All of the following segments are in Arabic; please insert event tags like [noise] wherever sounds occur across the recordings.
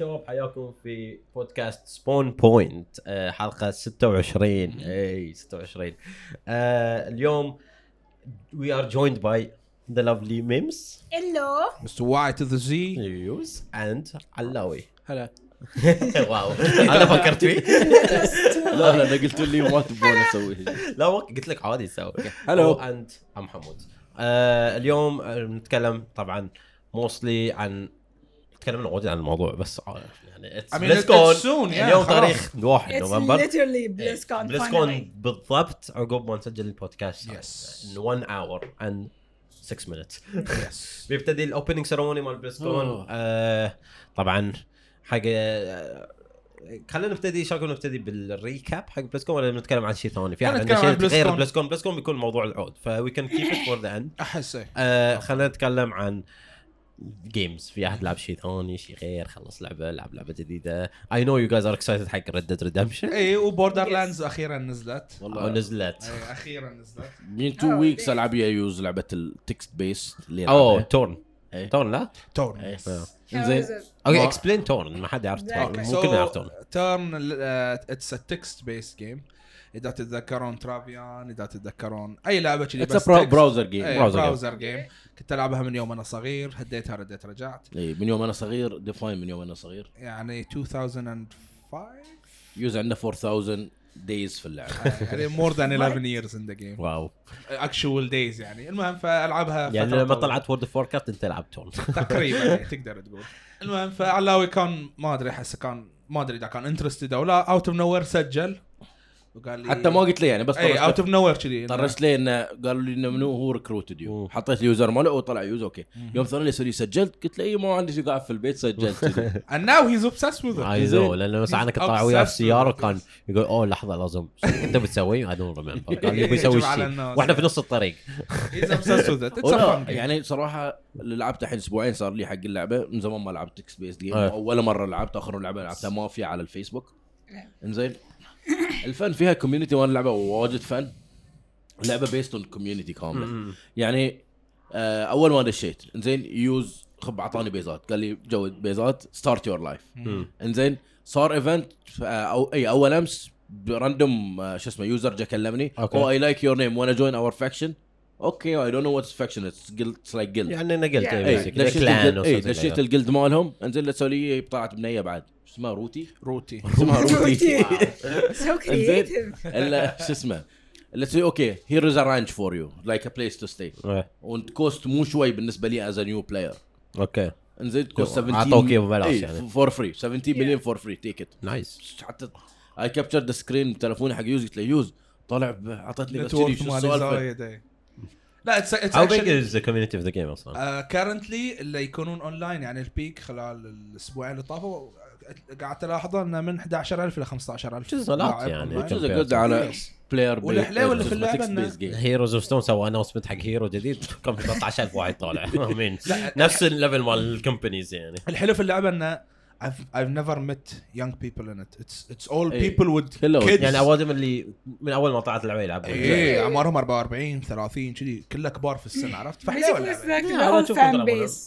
شباب حياكم في بودكاست سبون بوينت آه، حلقة 26 إي 26 آه، اليوم وي ار جويند باي ذا لافلي ميمز ألو Mr. Y to the Z. يوز اند علاوي هلا واو أنا فكرت فيه. [laughs] لا لا أنا قلت لي ما تبون أسوي لا قلت لك عادي تسوي. هلو. اند ام حمود آه، اليوم آه، بنتكلم طبعا موستلي عن تكلمنا وايد عن الموضوع بس آه، يعني I mean, it's كون soon, yeah, اليوم خلاص. تاريخ 1 اتس نوفمبر ليترلي بلسكون بلسكون بالضبط عقب ما نسجل البودكاست Yes. 1 اور اند 6 minutes Yes. [laughs] بيبتدي الاوبننج سيرموني مال بلسكون أوه. آه طبعا حق آه، خلينا نبتدي شو نبتدي بالريكاب حق بلسكون ولا نتكلم عن شيء ثاني في عندنا عن شيء غير بلسكون. بلسكون بلسكون بيكون موضوع العود فوي كان كيب ات فور ذا اند احس إيه. آه، خلينا نتكلم عن جيمز في أحد لعب شيء ثاني شيء غير خلص لعبة لعب لعبة جديدة. اي نو يو جايز ار اكسايتد حق ريد ديد ريدمشن اي وبوردر لاندز أخيرا نزلت. والله. نزلت. اي أخيرا نزلت. من تو Oh, ويكس. ألعب يا يوز لعبة التكست بيس اللي أوه يلعبها. تورن إيه. تورن لا؟ تورن. زين أوكي اكسبلين تورن ما حد يعرف تورن كلنا يعرف تورن تورن اتس ا تكست بيست جيم إذا تتذكرون ترافيان إذا تتذكرون أي لعبة كذي اتس براوزر جيم اي براوزر براوزر جيم كنت ألعبها من يوم أنا صغير هديتها رديت رجعت. إيه، من يوم أنا صغير define من يوم أنا صغير. يعني 2005 يوز عنده 4000 days في اللعبة. يعني more than 11 years in the game. wow. Actual days يعني. المهم فألعبها يعني لما. طلعت World of Warcraft أنت لعبت [laughs] تقريبا يعني تقدر تقول. المهم فعلاوي كان ما أدري احسه كان ما أدري إذا كان interested أو لا. out of nowhere سجل. وقال لي حتى ما قلت لي يعني بس اي out of nowhere كذي طرشت لي إنه قالوا لي إنه منو هو recruited you. حطيت ال user ماله وطلع يوز okay يوم ثاني يسوي سجلت قلت له اي ما عندي شيء قاعد في البيت سجلت كذي. [laughs] and now he's obsessed with it اي زين. no لأنه مثلا أنا كنت طالع وياه it. وكان يقول oh لحظة لازم أنت بتسوي؟ I don't remember قال لي بيسوي يجمع على شيء. وإحنا في نص الطريق he's obsessed with it it's a ولا fun game يعني صراحة اللي لعبته الحين أسبوعين صار لي حق اللعبة من زمان ما لعبت text-based game. ولا مرة لعبت آخر لعبه لعبتها مافيا على الفيسبوك إيه. إنزين ال fun فيها community وأنا لعبة واجد fun اللعبه based on community كاملة. يعني آه أول ما دشيت إنزين يوز خب أعطاني بيزات. قال لي good بيزات start your life إنزين صار event أو إي أول أمس random آه، شو اسمه user جا كلمني. oh I like your name wanna join our faction okay I don't know what's faction it's it's like guild يعني نقلت Yeah. اي دشيت ال guild like مالهم انزين له تسوي لي طلعت بنية بعد. شو اسمها؟ روتي. روتي. [laughs] اسمها [laughs] روتي. so creative الا شو اسمه؟ اللي تسوي okay here is a ranch for you like a place to stay إيه. و cost مو شوي بالنسبة لي as a new player okay انزين cost 17 عطوك إياه ببلاش يعني. for free 17 مليون for free take it nice حتى I capture the screen بتلفوني حق يوز قلت له يوز طالع ب- أعطتني بس شو إيه. لا it's it's How big is the community of the game أصلا؟ currently اللي يكونون اونلاين يعني ال peak خلال الاسبوعين اللي طافوا قعدت الاحظه إنه من 11000 ل 15000 Which is a lot لاعب يعني. جزء قد على player والحلاوة اللي في اللعبة إنه- Heroes of Storm سوى announcement حق hero جديد. كان في 13000 واحد طالع. مين نفس ال level مال ال companies يعني. الحلو في اللعبة إنه I've, I've never met young people in it. It's it's all إيه. people with كله. kids. يعني اوادم اللي من أول ما طلعت اللعبه يلعبون إيه أعمارهم 44 30 كذي. كلها كبار في السن عرفت؟ فحلوه اللعبة.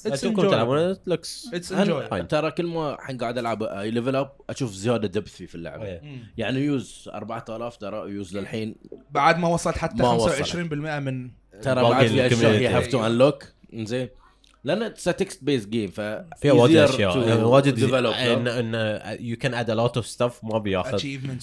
اشوفكم. تلعبون لوكس اتس انجوي ترى كل ما الحين قاعد ألعب اي ليفل اب أشوف زيادة دبثي في اللعبة. إيه. يعني يوز 4000 ترى يوز للحين. بعد ما وصلت حتى ما وصلت. 25% من ترى بعد في أشياء. هي هاف تو انلوك إنزين. لأن اتس تكست بيس جيم ف فيها واجد أشياء يعني واجد ان? ان يو كان اد ا لوت اوف ستاف ما بياخذ.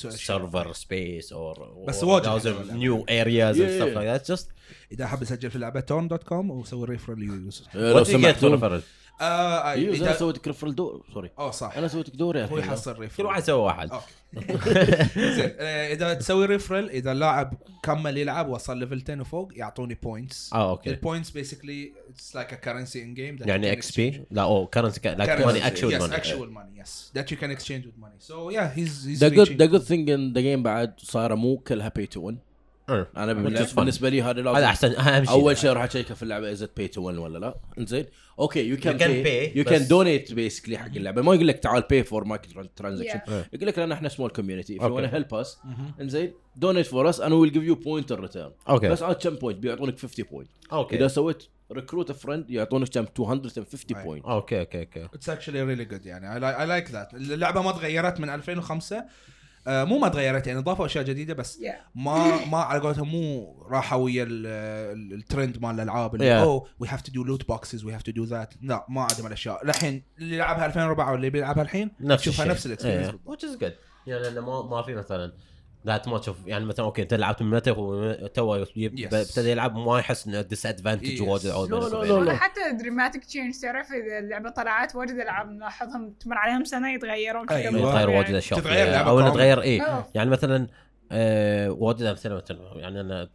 سيرفر سبيس اور بس واجد. نيو ارياز اند ستاف. لايك ذات جست إذا حاب اسجل في لعبة تون دوت كوم وسوي ريفرال لو وات يو آه يوز أنا إذا- سويت كرفل دور. سوري. اوه صح. أنا سويت دور يا هو. يحصل كل ريفرال واحد سوى واحد. أوكي. [laughs] زين آه، إذا تسوي ريفرال إذا اللاعب كمل يلعب وصل ليفل 10 وفوق يعطوني بوينتس آه أوكي. البوينتس بيسكلي اتس لايك ا كرنسي ان جيم يعني إكس بي لا أو كرنسي لايك ماني اكشوال yes ماني actual money yes. That you can exchange with money. So yeah he's he's ذا جود ذا good thing in the game بعد صار مو كلها pay to win أنا is fun. بالنسبة لي هذا هذا لازم أحسن. أهم شيء. أول شيء راح أشيكه في اللعبة is pay to win ولا لا. إنزين. okay you can You can pay, you can donate basically حق اللعبة. ما يقول لك تعال pay for microtransaction. إيه. يقول لك لأن إحنا small community if you Okay. wanna help us إنزين donate for us and will give you point in return okay بس عاد كم point بيعطونك 50 point okay إذا سويت recruit friend يعطونك كم 250 أي. point okay okay okay it's actually really good يعني. I like that اللعبة ما تغيرت من 2005 آه، مو ما تغيرت يعني ضافوا أشياء جديدة بس Yeah. ما ما على قولتهم مو راحوا ويا ال- ال- الترند مال الألعاب اللي. oh we have to do loot boxes we have to do that لا ما عندهم الأشياء الحين اللي لعبها 2004 واللي بيلعبها الحين نفس تشوفها الشيء. نفس ال experience which is good يعني ما ما في مثلا that ما تشوف يعني مثلا okay أنت لعبت من متى توه. ابتدى يلعب ما يحس إنه disadvantage. واجد لا، لا، لا، لا. حتى dramatic change تعرف إذا اللعبة طلعت واجد العاب نلاحظهم تمر عليهم سنة يتغيرون كذا أيوة. يتغير. واجد اشياء أو إنه. تغير oh. يعني مثلا آه واجد أمثلة مثلا يعني أنا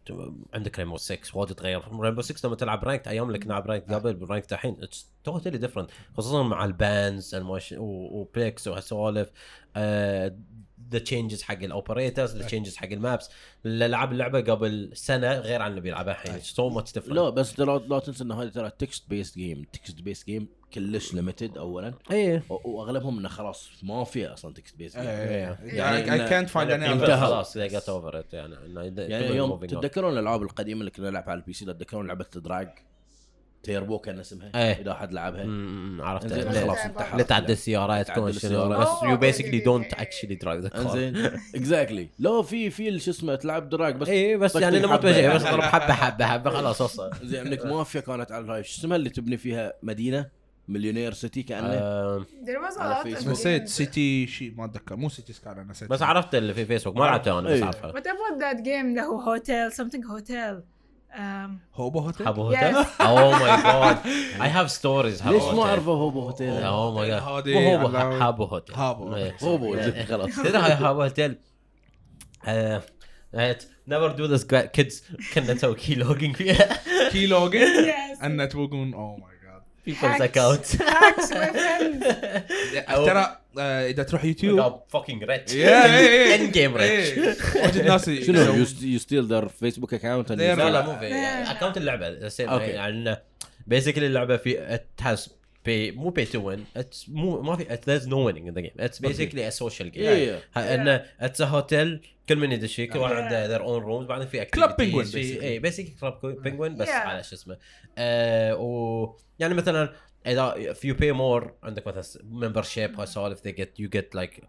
عندك Rainbow 6 واجد تغير Rainbow 6 لما تلعب ranked أيام اللي كنا نلعب ranked قبل ranked الحين it's totally different خصوصا مع ال bans و picks وهالسوالف the changes حق ال operators the changes حق ال maps. اللي لعب اللعبة قبل سنة غير عن اللي بيلعبها الحين. so much different لا بس لا تنسى إن هذه ترى text-based game text-based game كلش limited اولا. إيه. واغلبهم إنه خلاص ما في أصلا text-based game يعني يعني اي كانت فايند اني انتهى. خلاص got over it. يعني يعني يوم. تتذكرون الألعاب القديمة اللي كنا نلعبها على ال PC تتذكرون لعبة Drag Turbo كان اسمها إيه. اذا احد لعبها عرفت. خلاص لا. انتهى لا تعدل السيارات تكون شنو. بس you basically don't. actually drive the car انزين exactly لا في في شو اسمه تلعب drag بس اي بس يعني انه ما حبة. تمشي بس ضرب حبه حبه حبه خلاص وصل زين عندك مافيا كانت على الهاي شو اسمها اللي تبني فيها مدينه Millionaire City كانه. نسيت. City شيء ما اتذكر مو City Sky أنا نسيت بس عرفت اللي في فيسبوك ما لعبتها أنا بس إيه. What about that game اللي هو hotel something hotel um, هوبو hotel Habbo Yes. hotel oh my God I have stories ليش ما أعرفه هوبو hotel oh my God هوبو على- Habbo Hotel. Habbo. إيه. هوبو إيه. زين، خلاص تدري هاي Habbo Hotel. never do this kids كنا نسوي key logging فيها. key yes. إن تبوقون اوه ماي my [laughs] friends. ترى إذا تروح يوتيوب fucking rich. يا in game rich. إيه. واجد ناس شنو you steal their Facebook account لا لا مو account اللعبة okay. يعني basically اللعبة في it has pay مو pay to win it's مو ما في there's no winning in the game it's basically a social game انه it's a hotel كل من يدش كل واحد عنده their own rooms بعدين في Club Penguin basically Club Penguin بس على شو اسمه. يعني مثلا اذا if you pay more عندك مثلا membership هالسوالف they get you get like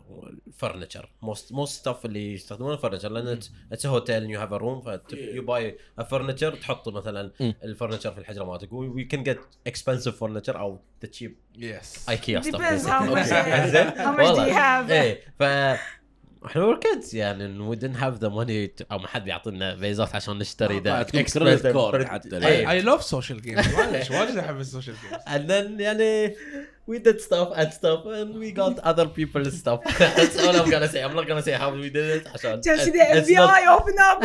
furniture most most stuff اللي يستخدمونه furniture لأن it's, it's a hotel and you have a room ف you buy a furniture تحط مثلا. ال furniture في الحجره مالتك we we can get expensive furniture أو the cheap yes IKEA stuff depends how much how much do you have إيه ف إحنا were kids يعني we didn't have the money أو ما حد بيعطينا فيزات عشان نشتري the expert core I love social games واجد احب ال social games and then يعني we did stuff and stuff and we got other people's stuff that's all I'm gonna say I'm not gonna say how we did it عشان تشوف the FBI open up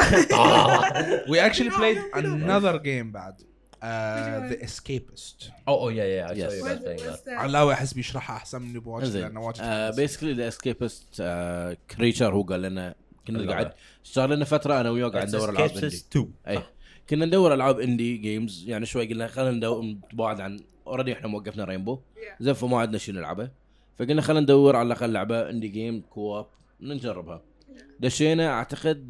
we actually played another game بعد uh, one? The Escapist oh oh yeah yeah I saw Yes. you guys What- playing that what's that? علاوي احس بيشرحها أحسن مني بواجد لأنه واجد basically The Escapist Creature هو قال لنا كنا. قاعد صار لنا فترة أنا وياه قاعد ندور ألعاب indie Escape 2 اي كنا ندور ألعاب indie games يعني شوي قلنا خلينا ندور نتباعد عن already إحنا موقفنا Rainbow. زين فما عندنا شيء نلعبه فقلنا خلينا ندور على الأقل لعبة indie game co-op نجربها دشينا أعتقد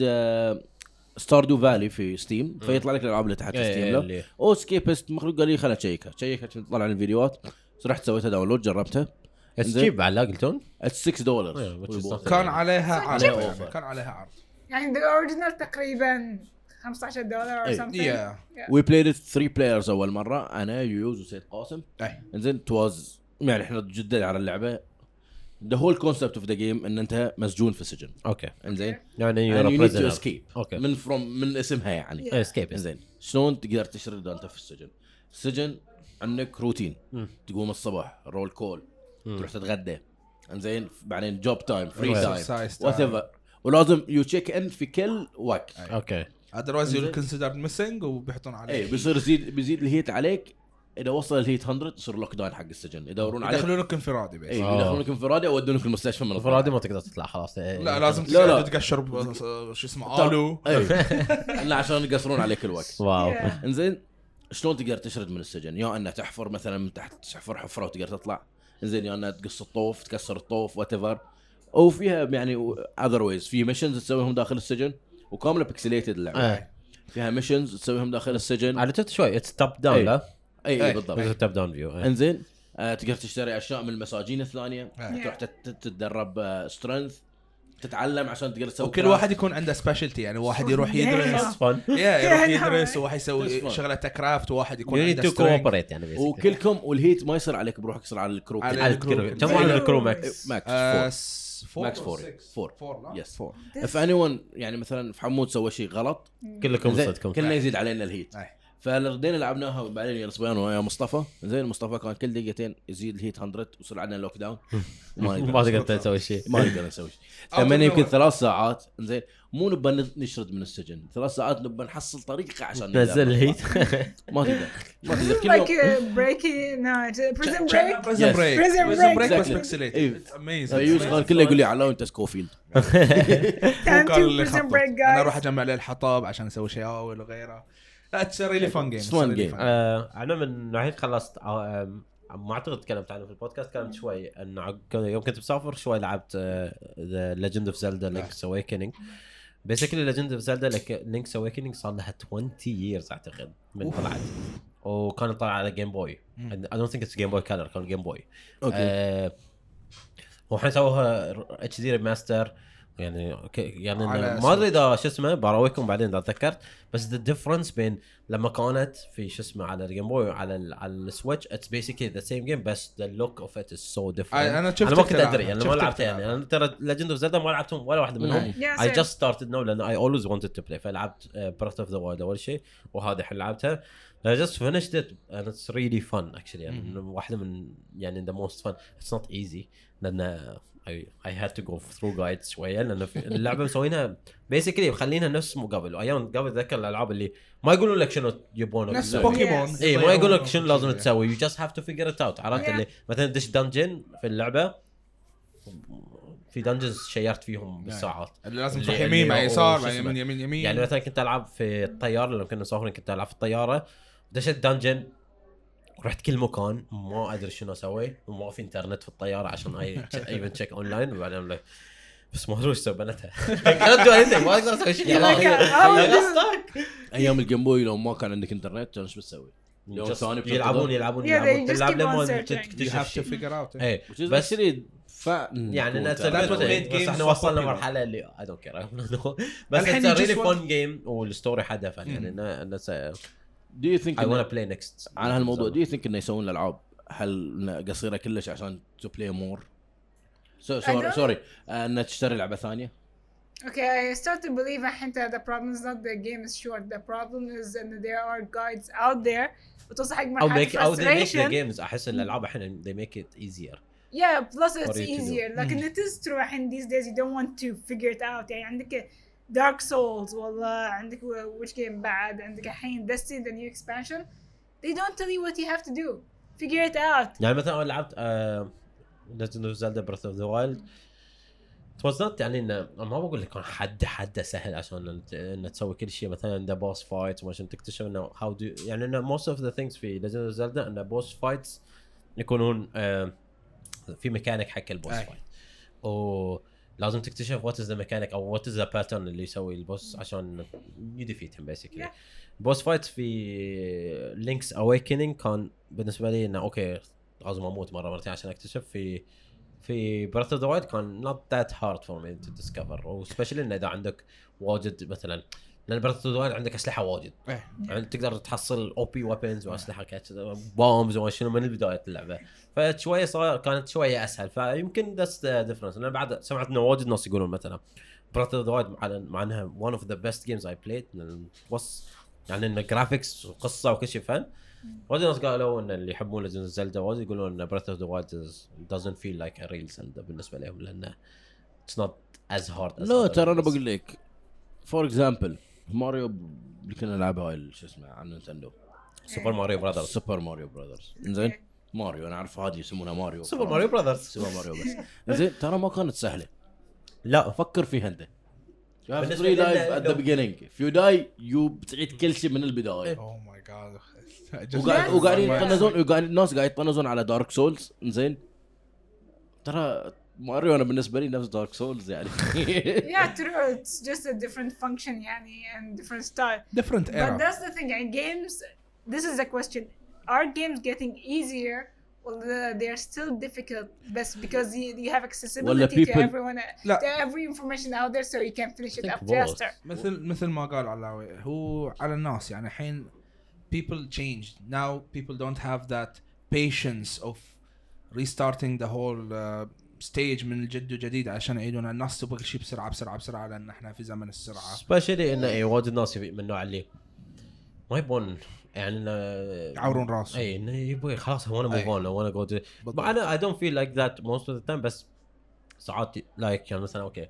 Stardew Valley في Steam فيطلع لك الألعاب اللي تحت في Steam له. اللي هو Escapist مخلوق قال لي خليني اشيكها شيكها طلع لي الفيديوهات. رحت سويتها download جربتها. cheap على قولتهم 6 دولار. كان عليها عرض. يعني. كان عليها عرض. يعني the original تقريبا 15 دولار or إيه. something. yeah we played 3 players أول مرة أنا يوز وسيد قاسم إنزين it was يعني إحنا جدا على اللعبة. the whole concept of the game إن أنت مسجون في سجن أوكي. إنزين؟ يعني need to prisoner. escape. أوكي. من from من اسمها يعني. Yeah. escape إنزين. شلون تقدر تشرد أنت في السجن؟ السجن عندك روتين. مم. تقوم الصبح roll call مم. تروح تتغدى. إنزين؟ بعدين job time free time time. whatever ولازم you check in في كل وقت. أوكي. otherwise you. considered missing وبيحطون عليه اي بيصير يزيد بيزيد ال heat عليك. إذا وصل ال heat 100 يصير lockdown حق السجن. يدورون عليك يدخلونك انفرادي بس. اي آه. يدخلونك انفرادي أو يودونك المستشفى من انفرادي ما تقدر تطلع خلاص. إيه. لا لازم لا، لا. تقشر شو اسمه آلو. اي [laughs] لا عشان يقصرون عليك الوقت. واو. إنزين شلون تقدر تشرد من السجن؟ يا إنه تحفر مثلا من تحت تحفر حفرة وتقدر تطلع. إنزين يا إنه تقص الطوف تكسر الطوف whatever أو فيها يعني other ways في missions تسويهم داخل السجن وكاملة pixelated اللعبة. إيه. فيها missions تسويهم داخل السجن. على شوي it's top down إيه. لا؟ اي إيه. اي بالضبط top down view إنزين آه تقدر تشتري أشياء من المساجين الثانية إيه. تروح تت- تتدرب strength تتعلم عشان تقدر تسوي وكل. واحد يكون عنده specialty يعني واحد يروح Yeah. يدرس يا يروح يدرس? وواحد يسوي fun. شغلته craft وواحد يكون عنده. cooperate يعني. وكلكم وال heat ما يصير عليك بروحك يصير على ال crew على ال crew. كم على ال crew max Yes. max آه، four s- four max or four. six؟ four. four لا؟ yes four if anyone يعني مثلا في حمود سوى شيء غلط كلكم صدكم كلنا يزيد علينا ال heat أي. فردينا لعبناها بعدين يا صبيان ويا مصطفى. زين مصطفى كان كل دقيقتين يزيد ال heat 100 ويصير عندنا lockdown نقدر ما نسوي- تقدر تسوي شيء. ما نقدر نسوي شيء. [laughs] ثمانية يمكن. ثلاث ساعات. زين مو نبى نشرد من السجن. ثلاث ساعات نبى نحصل طريقة عشان تنزل نقدر. ال heat. ما تقدر. ما تقدر. كل [laughs] يوم. Prison Yes. Break. Prison Prison Break. Break بس. يوز كان كله يقول لي على انت Scofield أنا أروح أجمع له الحطب عشان أسوي شياول وغيره لا تسوي لي fun game It's fun game. آه، أنا من ناحيه خلصت ما أعتقد تكلمت عنه في البودكاست تكلمت شوي إن عق- يوم كنت مسافر شوي لعبت The Legend of Zelda Link's Awakening basically Legend of Zelda Link's Awakening صار لها 20 years أعتقد من طلعت. وكانت طالعة على Game Boy. I don't think it's Game Boy Color كان Game Boy أوكي. آه، والحين سووها HD remaster يعني ك- يعني ما أدري إذا شو اسمه براويكم بعدين إذا تذكرت. بس the difference بين لما كانت في شو اسمه على ال Game Boy على ال على ال Switch it's basically the same game بس the look of it is so different أنا شفت أنا ما كنت. أدري يعني ما لعبتها يعني. أنا ترى Legend of Zelda ما لعبتهم ولا واحدة منهم. Same. just started now لأن I always wanted to play فلعبت Breath of the Wild أول شيء وهذه الحين لعبتها. I just finished it and it's really fun actually يعني واحدة من يعني the most fun. It's not easy لأن I, I had to go through guides شوية لأن اللعبة مسوينها basically مخلينها نفس مو قبل أيام قبل اتذكر الألعاب اللي ما يقولوا لك شنو يبون نفس. بوكيمون. اي ما يقول لك شنو لازم. تسوي you just have to figure it out عرفت. اللي مثلا دش dungeon في اللعبة في dungeons شيرت فيهم بالساعات اللي لازم تروح يمين مع يسار؟ يمين يمين يمين يعني مثلا كنت ألعب في الطيارة لما كنا مسافرين كنت ألعب في الطيارة دشت dungeon رحت كل مكان ما أدري شنو أسوي وما في إنترنت في الطيارة عشان I even check online وبعدين بس ما أدري وش بنتها. [laughs] ما أقدر أسوي شيء. [laughs] stuck. [laughs] أيام ال Game Boy لو ما كان عندك إنترنت كان إيش بتسوي؟ يوم Just ثاني بتنتظر. يلعبون يلعبون Yeah, يلعبون. تلعب لما تكتشف is بس ف... يعني. بس games. إحنا وصلنا. مرحلة اللي I don't care. بس الحين it's a you just really want- fun game وال story حدها fun يعني a- Do you think I wanna play next على هالموضوع do you think انه يسوون الالعاب هل قصيره كلش عشان to play more؟ So, sorry, don't- sorry آه، انها تشتري لعبه ثانية؟ Okay, I start to believe الحين the problem is not the game is short. The problem is that there are guides out there بتوصل حق مرحلة make أو they make the games احس الالعاب الحين they make it easier Yeah, plus it's easier. لكن it is true الحين these days you don't want to figure it out. يعني عندك Dark Souls والله عندك which game بعد عندك الحين Destiny the new expansion. They don't tell you what you have to do. Figure it out. يعني مثلا أنا لعبت Legend of Zelda Breath of the Wild it was not يعني انه ما بقول لك كان حد حد سهل عشان انه تسوي كل شيء مثلا the boss fight وعشان تكتشف إنه how do يعني انه most of the things في Legend of Zelda انه boss fights يكونون آه، في ميكانيك حق ال boss. fight ولازم تكتشف what is the mechanic أو what is the pattern اللي يسوي ال boss عشان يـ defeat him basically. boss fight في Link's Awakening كان بالنسبة لي إنه okay لازم أموت مرة مرتين عشان أكتشف. في في Breath of the Wild كان not that hard for me to discover و especially إنه إذا عندك واجد مثلا لأن Breath of the Wild عندك أسلحة واجد. إيه. يعني تقدر تحصل OP weapons وأسلحة bombs وما شنو من بدايه اللعبة. فشوية صار كانت شوية أسهل. فيمكن that's the difference أنا بعد سمعت إنه واجد ناس يقولون مثلا Breath of the Wild مع إنها one of the best games I played. وص يعني انه graphics وقصة وكل شيء fun وايد ناس قالوا إن اللي يحبون Legend Zelda وايد يقولون إن Breath of the Wild doesn't feel like a real Zelda بالنسبة لهم لأنه it's not as hard as لا ترى أنا. بقول لك for example ماريو اللي كنا نلعبها هاي شو اسمه على نينتندو. Super Mario Brothers. Super Mario Brothers. زين ماريو أنا أعرف هذه يسمونها ماريو. Super Mario Brothers. Super Mario بس. زين ترى ما كانت سهلة. لا. فكر فيها انت You have three at the لو- beginning. If you die, you بتعيد كل شيء من البداية. oh my God وقاعد وقاعدين يطنزون وقاعد الناس قاعد يطنزون على Dark Souls زين ترى ماريو أنا بالنسبة لي نفس Dark Souls يعني Yeah, true. It's just a different function يعني and different style. Different era but that's the thing يعني games this is a question are games getting easier well the- they are still difficult bس because you, you have accessibility to everyone لا. to every information out there so you can finish it up faster مثل مثل ما قال علاوي هو على الناس يعني الحين people changed now people don't have that patience of restarting the whole uh, stage من الجد وجديد عشان يعيدون الناس تبغى كل شيء بسرعة بسرعة بسرعة لأن إحنا في زمن السرعة سبيشلي انه اي واجد ناس يبي- من النوع اللي ما يبون يعني انه يعورون راسهم. اي انه يبغى خلاص هو أنا move. on وأنا جو. أنا I don't feel like that most of the time بس ساعات like يعني مثلا okay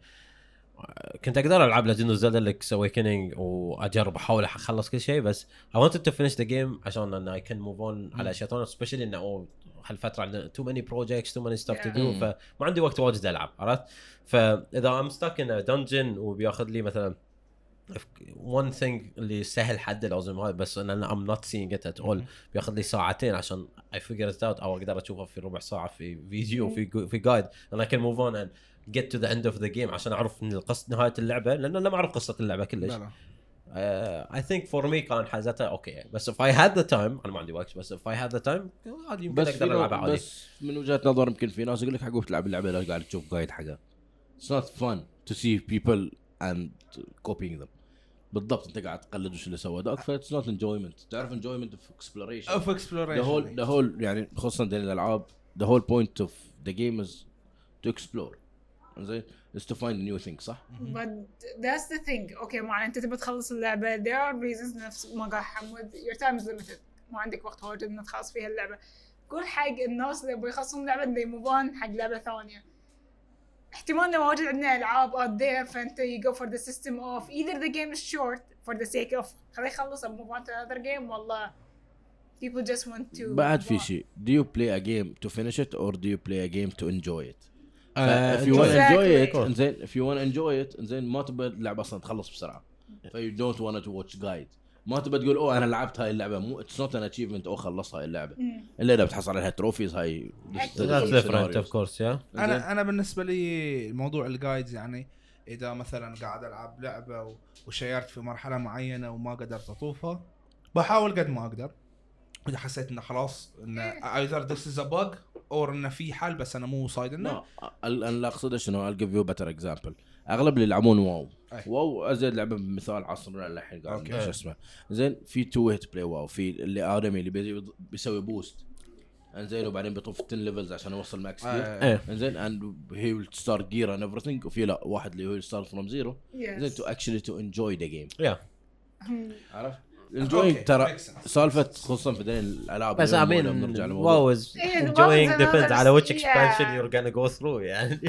كنت أقدر ألعب Legend of Zelda Link's Awakening وأجرب أحاول أخلص كل شيء بس I wanted to finish the game عشان إن I can move on على اشياء ثانية especially انه oh, هالفترة عندنا too many projects too many stuff to do. فما عندي وقت واجد ألعب عرفت؟ فإذا I'm stuck in dungeon وبياخذ لي مثلا one thing اللي سهل حد لازم هذا بس إن أنا I'm not seeing it at all بياخذ لي ساعتين عشان I figure it out أو أقدر اشوفه في ربع ساعة في فيديو في في جايد أنا can move on and get to the end of the game عشان أعرف القصة نهاية اللعبة لأن أنا ما أعرف قصة اللعبة كلش. لا لا. I think for me كان حازتها okay. بس if I had the time أنا ما عندي وقت بس if I had the time عادي يمكن أقدر العبها عادي. بس من وجهة نظر يمكن في ناس يقول لك حقوق تلعب اللعبة لا قاعد تشوف guide حقها. It's not fun to see people and copying them. بالضبط أنت قاعد تقلد وش اللي سوى ذاك that's not enjoyment تعرف enjoyment of exploration of the exploration whole the whole يعني خصوصا دين الألعاب the whole point of the game is to explore زين is to find new things صح؟ but that's the thing okay مع انت تبي تخلص اللعبه there are reasons نفس ما قال حمود your time is limited ما عندك وقت واجد انك تخلص فيها اللعبه كل حق الناس اللي يبغوا يخلصون لعبه they move on حق لعبه ثانية احتمال انه واجد عندنا العاب out there فانت you go for the system of either the game is short for the sake of خليه يخلص and move on to another game والله people just want to بعد في. شيء do you play a game to finish it or do you play a game to enjoy it؟ Uh, if you want to Exactly. enjoy it إنزين if you want to enjoy it إنزين ما تبى اللعبة أصلا تخلص بسرعة. ف you don't want to watch guide ما تبى تقول oh أنا لعبت هاي اللعبة. مو it's not an achievement أو خلص هاي اللعبة. إلا إذا بتحصل عليها trophies هاي of course yeah. أنا أنا بالنسبة لي موضوع ال guides يعني إذا مثلا قاعد ألعب لعبة وصرت في مرحلة معينة وما قدرت أطوفها بحاول قد ما أقدر. إذا حسيت إنه خلاص إنه ايذر ذس از ا بug اور إنه في حل بس أنا مو صايد إنه. أنا اللي أقصده شنو I'll give you a better example. أغلب اللي يلعبون WoW. أي. WoW أزيد لعبة مثال عصرنا للحين قاعد. شو اسمه. زين في two way to play WoW. في اللي آدمي اللي بيزي- بيسوي boost انزين وبعدين بيطوف 10 levels عشان يوصل max gear. إيه. انزين and he will start gear and everything. وفي لا واحد اللي هو start from zero زين. to actually to enjoy the game yeah. عرفت؟ enjoying ترى. سالفه خصوصا في ذي الالعاب بس إيه، WoW enjoying is depends another- على which yeah. expansion you're gonna go through يعني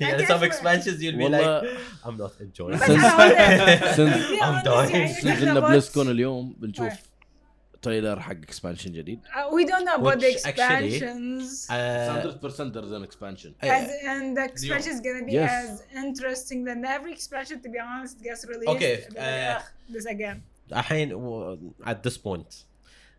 يعني some expansions you'll be والله like I'm not enjoying I'm dying. يعني since ان بلسكون اليوم بنشوف؟ تريلر حق اكسبانشن جديد Uh, we don't know about the Which actually- expansions. Uh, 100% there's an expansion as, and the expansion is gonna be Yes. as interesting than every expansion to be honest gets released. Okay, uh, "Ugh, this again. الحين at this point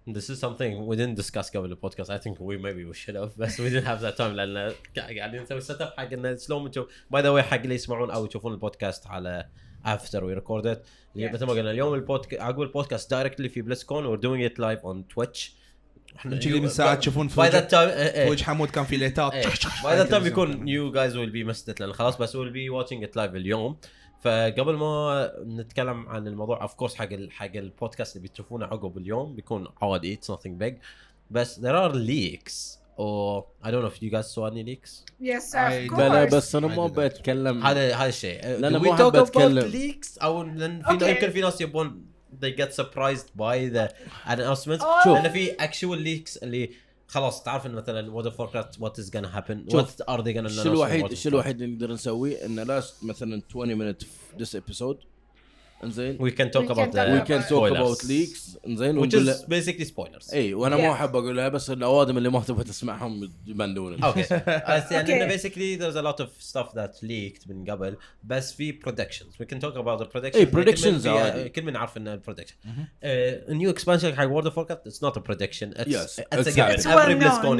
this is something we didn't discuss قبل البودكاست. I think we maybe we should have بس we didn't have that time لأن قاعدين نسوي سيت اب حق انه شلون نشوف باي ذا واي حق اللي يسمعون أو يشوفون البودكاست على after we recorded Yeah. مثل ما قلنا اليوم البودكاست عقب ال podcast directly في BlizzCon we're doing it live on Twitch. إحنا كذي من ساعات تشوفون في وجه تايم في وجه حمود كان في ليتات. by that time يكون you guys will be missed لأن خلاص بس we'll be watching it live اليوم. فقبل ما نتكلم عن الموضوع of course حق ال- حق البودكاست اللي بتشوفونه عقب اليوم بيكون عادي it's nothing big بس there are leaks or I don't know if you guys saw any leaks Yes, I- of لا لا course. بس أنا ما I. بتكلم هذا هذا الشيء لا، أنا Do مو we حاب talk about أتكلم. leaks أو لأن في Okay. يمكن في ناس يبون they get surprised by the announcements Oh. لأن في actual leaks اللي خلاص تعرف إن مثلا وورد اوف ووركرافت وات از happen شوف، what are they gonna الشيء الوحيد الشيء الوحيد اللي نقدر نسويه؟ إن لاست مثلا 20 minute في this episode إنزين. وي كان توك اباوت وي كان توك اباوت ليكس إنزين وتش بيسكلي سبويلرز إي وأنا yeah. مو أحب أقولها بس الأوادم اللي ما تبغى تسمعهم يبندون. أوكي بس يعني basically there's a lot of stuff that leaked من قبل بس في برودكشنز وي كان توك اباوت ذا برودكشنز إي برودكشنز كل من عارف إنه prediction new expansion حق World of Warcraft it's not prediction it's it's a given it's well known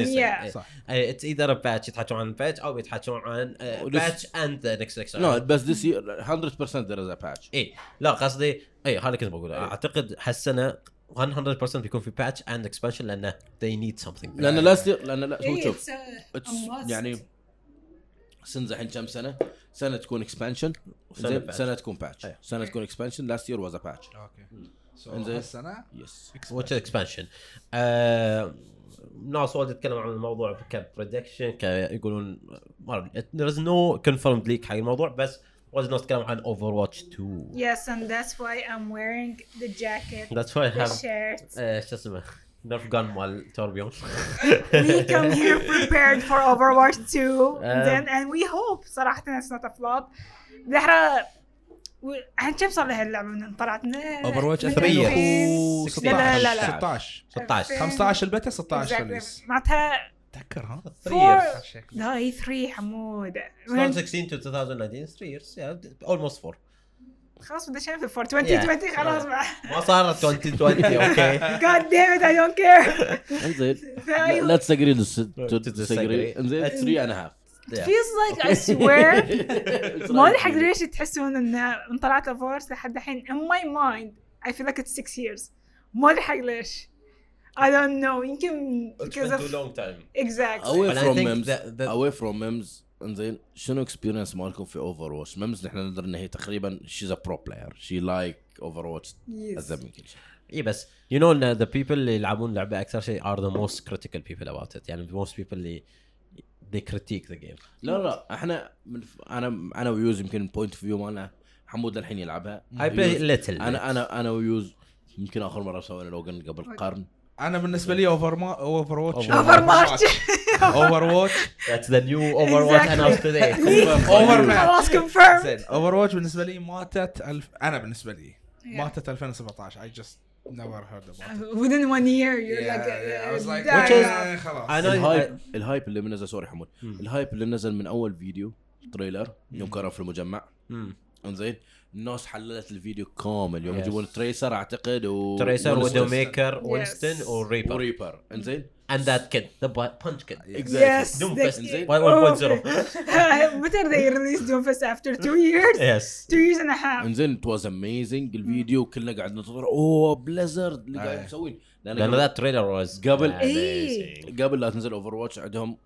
it's either a patch يتحكون عن patch أو يتحكون عن patch and the next expansion no بس this 100% there is a patch إي لا. قصدي اي هذا كنت بقوله. إيه. أعتقد هالسنة 100% بيكون في patch and expansion لأنه they need something. لأن last لأن لا هو إيه، شوف. يعني since الحين كم سنة؟ سنة تكون expansion سنة, تكون patch أيوة. سنة تكون expansion last year was a patch okay. So إنزين. هالسنة؟ Yes which is expansion? آه ناس وايد تتكلم عن الموضوع ك prediction يقولون ما أدري، there is no confirmed leak حق الموضوع بس وايد ناس تتكلم عن Overwatch 2 Yes, and that's why I'm wearing the jacket, that's why I the have shirt. آه، شو اسمه نرف جان مال توربيون we come here prepared for Overwatch 2 Um, then and we hope صراحة it's not a flop. و- الحين كم صار لها اللعبة من طلعت من اوفر واتش من 2000. 2016 لا لا لا. لا 16 16 15 البتا 16 Exactly. ريليس معناتها تذكر ها؟ 3 four. years لا هي 3 حمود. 2016 to 2019 3 years yeah almost 4 خلاص بدنا نشوف for 2020 Yeah. خلاص ما صارت 2020 أوكي [laughs] God damn it I don't care. انزين. لا تسجري to disagree. disagree انزين 3 اند هاف feels like I swear. [laughs] ما أدري حق ليش تحسون إن من طلعت الفورس لحد الحين. In my mind I feel like it's six years. ما أدري حق ليش. I don't know. يمكن It's because been too of long time. Exactly. Away But from memes. that- that- away from memes. انزين شنو اكسبيرينس مالكم في اوفر واتش؟ ميمز نحن ندري ان هي تقريبا she's a pro player she like Overwatch Yes. أزيد من كل شيء. اي بس you know ان the people اللي يلعبون لعبة أكثر شيء are the most critical people about it يعني most people اللي they critique the game. لا لا إحنا من أنا أنا views يمكن point of view مالنا حمود الحين يلعبها. I play little أنا أنا أنا views يمكن آخر مرة سوينا login قبل قرن. أنا بالنسبة لي Over ما Overwatch Overwatch. Overwatch [laughs] that's the new Overwatch Exactly. announced today. Over man خلاص confirmed. زين Overwatch بالنسبة لي ماتت الف... أنا بالنسبة لي. ماتت 2017 I just never heard about it. Within one year you're Yeah, like yeah, I was like damn. Which is- ال hype ال hype اللي نزل sorry حمود. مم. ال hype اللي نزل من أول فيديو trailer يوم كانوا في المجمع. مم. إنزين. الناس حللت الفيديو كامل. يوم Yes. يجيبون Tracer أعتقد و Tracer. و Widowmaker Winston Yes. و Reaper و Reaper إنزين؟ And that kid the punch kid. Yes, Doomfist. they- 1.0 Meta they released Doomfist after two years? Yes. Two years and a half. إنزين it was amazing الفيديو كلنا قاعد ننتظر أوه Blizzard اللي قاعد. مسوين لأن لأن that trailer was قبل- إيه. amazing. قبل لا تنزل Overwatch عندهم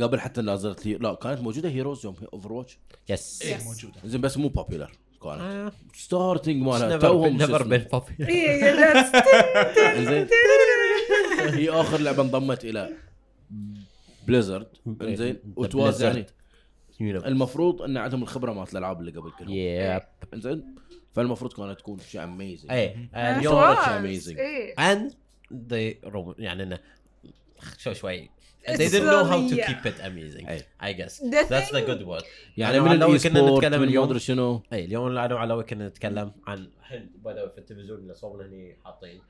قبل حتى نزلت هي... لا كانت موجودة heroes يوم Overwatch yes. Yes. موجودة. زين بس مو popular كانت starting مالها توهم إيه، that's- [laughs] إنزين. هي آخر لعبة انضمت إلى بليزرد [laughs] إنزين. The وتواز يعني. المفروض إن عندهم الخبرة مالت الألعاب اللي قبل كلهم. إنزين. فالمفروض كانت تكون شيء اميزنج اي اليوم was. amazing. إيه. يعني انه شو شوي they didn't know how to keep it amazing. I guess. The that's the good word. يعني من الاي كنا سبورت نتكلم اليوم ادري شنو. اي اليوم أنا وعلاوي كنا نتكلم عن الحين باي ذا في التلفزيون اللي صوبنا هني حاطين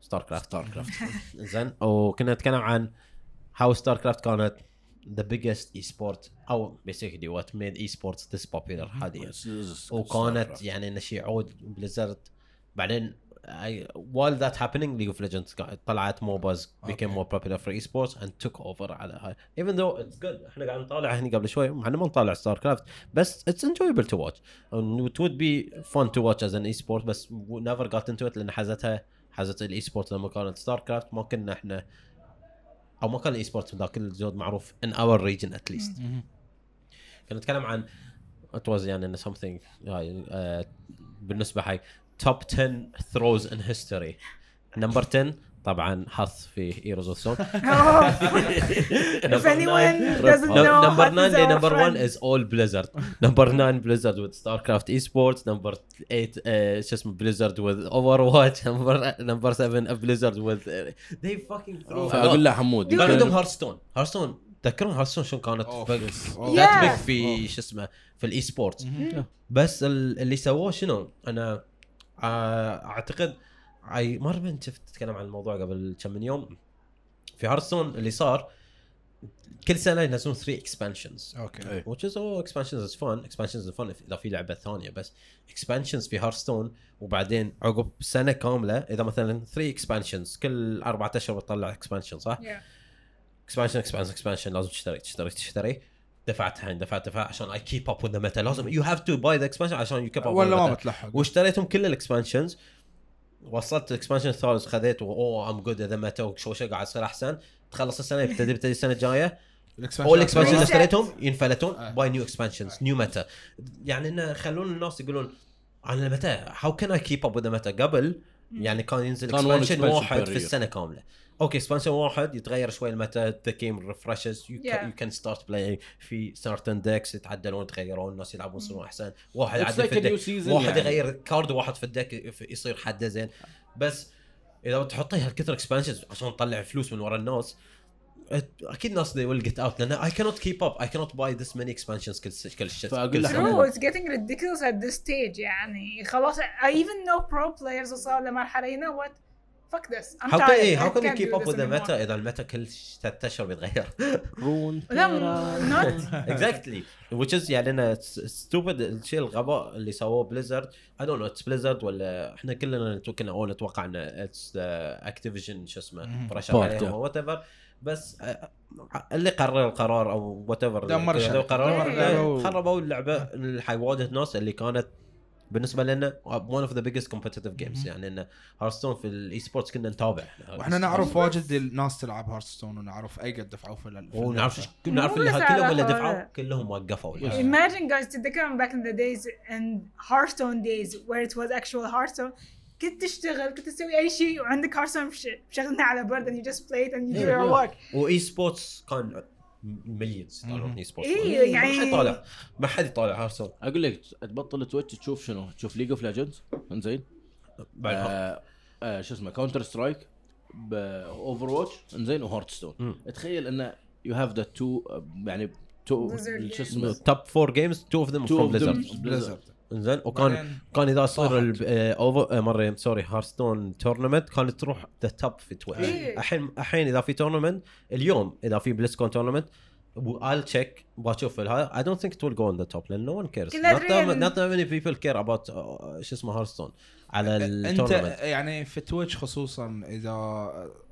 StarCraft StarCraft زين. وكنا نتكلم عن how StarCraft كانت the biggest e-sport أو basically what made e-sports this popular حاليا. وكانت يعني انه شيء عود Blizzard بعدين I, while that happening League of Legends قا- طلعت MOBAs became Okay. more popular for esports and took over على هاي even though it's good إحنا قاعد نطالع هني قبل شوي إحنا ما نطالع StarCraft بس it's enjoyable to watch and it would be fun to watch as an esport بس we never got into it لأن حزتها حزت ال e-sport لما كانت StarCraft ما كنا إحنا أو ما كان ال e-sport ذاك الزود معروف in our region at least كنا نتكلم عن it was يعني something آه، بالنسبة حق top 10 throws in history number 10 طبعا حظ في Heroes of the Storm number 9 number 1 is اول Blizzard number 9 Blizzard with StarCraft e-sports number 8 شو اسمه Blizzard with Overwatch number 7 Blizzard with the fucking throw أقول له حمود كان عندهم Hearthstone Hearthstone تذكرون Hearthstone شلون كانت that big في شو اسمه في ال e-sports بس اللي سووه شنو؟ أنا أعتقد اي مره شفت تتكلم عن الموضوع قبل كم من يوم في Hearthstone اللي صار كل سنة ينزلون 3 expansions okay إيه. which is all expansions is fun expansions is fun إذا في لعبة ثانية بس expansions في Hearthstone وبعدين عقب سنة كاملة إذا مثلا 3 expansions كل أربعة أشهر بتطلع expansion صح؟ Yeah. expansion expansion expansion لازم تشتري تشتري تشتري دفعت الحين دفعت دفعت عشان I keep up with meta لازم you have to buy the expansion عشان you keep up ولا ما متلحق واشتريتهم كل ال expansions وصلت ال expansion الثالث خذيت اوه I'm good اذا متى شو شو قاعد يصير أحسن. تخلص السنة يبتدي يبتدي السنة الجاية. اول ال expansion اللي. اشتريتهم ينفلتون. buy new expansions new meta يعني إنه يخلون الناس يقولون أنا متى how can I keep up وذ متى قبل يعني كان ينزل expansion expansion واحد في. السنة كاملة. أوكي expansion واحد يتغير شوي ال meta the game refreshes you. can start play في certain decks يتعدلون يتغيرون الناس يلعبون يصيرون أحسن واحد يعدل في season واحد يعني. يغير card واحد في ال deck يصير حده زين بس إذا تحطيها هالكثر expansions عشان تطلع فلوس من ورا الناس أكيد الناس they will get out لأن I cannot keep up I cannot buy this many expansions كل كل كل لك. True, it's getting ridiculous at this stage يعني خلاص I even know pro players وصار لمرحلة you know what fuck this. I'm How can, tired. إيه, I how can you keep up with the meta إذا المeta كل ثلاث أشهر بيتغير؟ [laughs] رون لا not. [laughs] Exactly. Which is يعني انه stupid. الشيء الغباء اللي سووه بليزرد I don't know it's بليزرد ولا إحنا كلنا كنا اول نتوقع انه it's اكتيفيجن شو اسمه Part, عليهم وات ايفر بس آه، اللي قرر القرار أو whatever دمر الشركة. قرار دمر اللعبة. خربوا اللعبة اللي حيواجه الناس اللي كانت بالنسبة لنا one of the biggest competitive games. مهم. يعني انه هارستون في ال esports كنا نتابع. وإحنا نعرف واجد الناس تلعب هارستون ونعرف أي قد دفعوا في ونعرف نعرف اللي كلهم اللي دفعوا كلهم وقفوا. Imagine guys تتذكر back in the days and Hearthstone days where it was actual Hearthstone كنت تشتغل كنت تسوي أي شيء وعندك Hearthstone مشغلنا على برد and you just play it and you do your work. و esports كان millions يطالعون. esports إيه، يعني- ما حد يطالع ما حد يطالع هارستون أقول لك تبطل تويتش تشوف شنو؟ تشوف ليج اوف ليجندز إنزين. بعد آه آه شو اسمه كاونتر سترايك باوفر واتش إنزين وهارت ستون. تخيل انه you have the two يعني two شو اسمه؟ top four games two of them two from of them بليزرد بليزرد انزين وكان بعدين كان إذا صار طاحت. over مرة sorry هارستون tournament كانت تروح the top في تويتش إيه. الحين الحين إذا في tournament اليوم إذا في بليزكون tournament I'll check بشوف هذا I don't think it will go on the top لأن no one cares. كنا not that, not that many people care about uh, شو اسمه هارستون على أنت ال tournament يعني في تويتش خصوصا إذا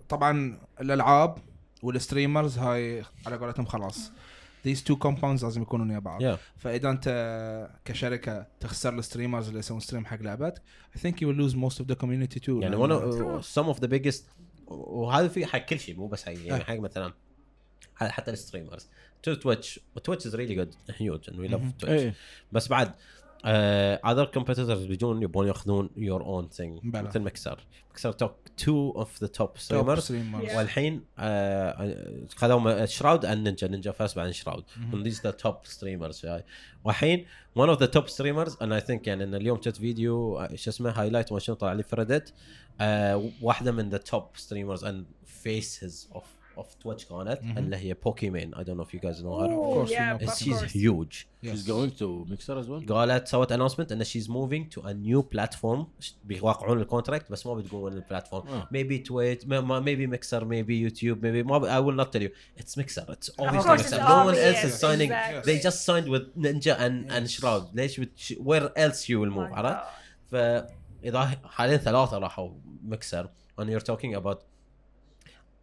طبعا الألعاب وال streamers هاي على قولتهم خلاص. These two compounds لازم يكونون ويا بعض Yeah. فإذا أنت كشركة تخسر ال streamers اللي يسوون stream حق I think you will lose most of the community too يعني one of, some of the biggest وهذا في حق كل شيء مو بس حق يعني آه. حق مثلا حتى الستريمرز تو تويتش تويتش از ريلي جود هيوج love مهم. تويتش بس بعد uh, other competitors بيجون يبون ياخذون your own thing. بلى. مثل مكسر. مكسر توك تو اوف ذا توب ستريمرز ستريمرز. والحين آه، خذوا شراود ان نينجا نينجا فاز بعدين شراود. the top streamers. هاي والحين one of the top streamers and I think يعني إن اليوم شفت فيديو آه، شو اسمه هايلايت ما شنو طلع لي في ريدت آه واحدة من the top streamers and faces of of Twitch كانت مهم. اللي هي بوكيمان I don't know if you guys know her Oh, course, yeah, know. of she's huge she's going to mixer as well قالت سوت اناونسمنت ان she's moving to a new platform بيوقعون الكونتراكت بس ما بتقولون البلاتفورم آه. maybe Twitch ma- ma- maybe Mixer maybe YouTube maybe ما I will not tell you it's Mixer it's obviously course, Mixer no one else is signing exactly. they just signed with Ninja and and Yes. Shroud ليش بت- where else you will move عرفت. فاذا حاليا ثلاثة راحوا مكسر and you're talking about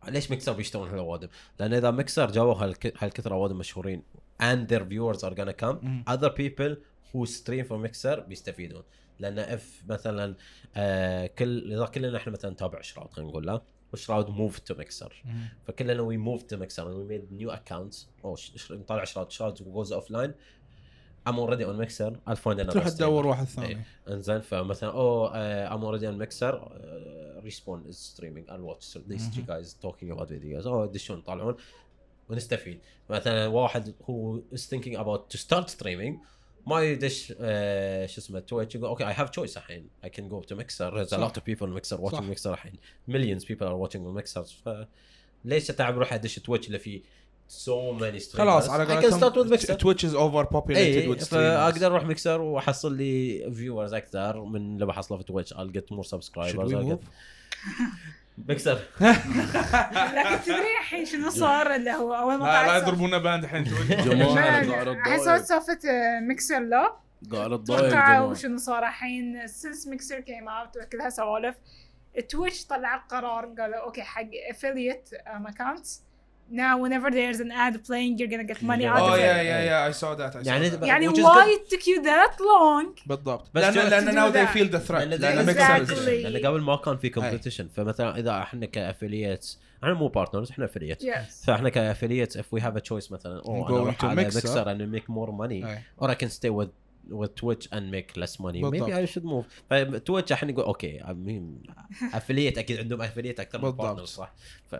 ليش مكسر بيشتغلون هالاوادم؟ لأن إذا مكسر جابوا هالك- هالكثر أوادم مشهورين and their viewers are gonna come مم. other people who stream for mixer بيستفيدون. لأن if مثلا آه كل إذا كلنا إحنا مثلا نتابع شراود خلينا نقول لا وشراود move to مكسر فكلنا we move to مكسر we make new accounts أو نطالع شراود شراود goes offline I'm already on Mixer I'll find another تروح. تدور واحد ثاني إيه. انزين فمثلا uh, already on Mixer uh, Respawn is streaming I'll watch so these two guys talking about videos اوه يدشون يطالعون ونستفيد مثلا واحد هو is thinking about to start streaming ما يدش آه شو اسمه تويتش يقول أوكي I have choice الحين I can go to Mixer there's a صح. lot of people on Mixer watching صح. Mixer الحين millions people are watching on Mixer فليش اتعب روح ادش تويتش اللي فيه so many streamers. خلاص على I can start with قولتهم تويتش از اوفر populated اي with streamers. فاقدر أروح ميكسر وأحصل لي فيورز أكثر من اللي بحصله في تويتش I'll get more subscribers ميكسر [laughs] لكن تدري الحين شنو صار اللي هو أول ما لا لا يضربونا باند الحين صارت اتضايق سالفه ميكسر لو. قاعد اتضايق توقعوا جماعة. شنو صار الحين. سنس ميكسر كيم اوت وكلها سوالف تويتش طلع قرار قالوا أوكي حق افيليت اكونتس now whenever there's an ad playing you're gonna get money out Oh of yeah it yeah yeah I saw that I saw يعني that. يعني why good. it took you that long بالضبط بس لأن to now they that. feel the threat makes Exactly. لأن قبل ما كان في كومبetition فمثلا اذا إحنا كافلييتس إحنا مو بارتنرز إحنا افلييت yes فاحنا كافلييتس if we have a choice مثلا oh Go أنا أروح على Mixer. ميكسر and make more money أي. or I can stay with with Twitch and make less money بالضبط. maybe I should move فتويتش الحين يقول أوكي I mean affiliate أكيد عندهم affiliate أكثر من partners صح ف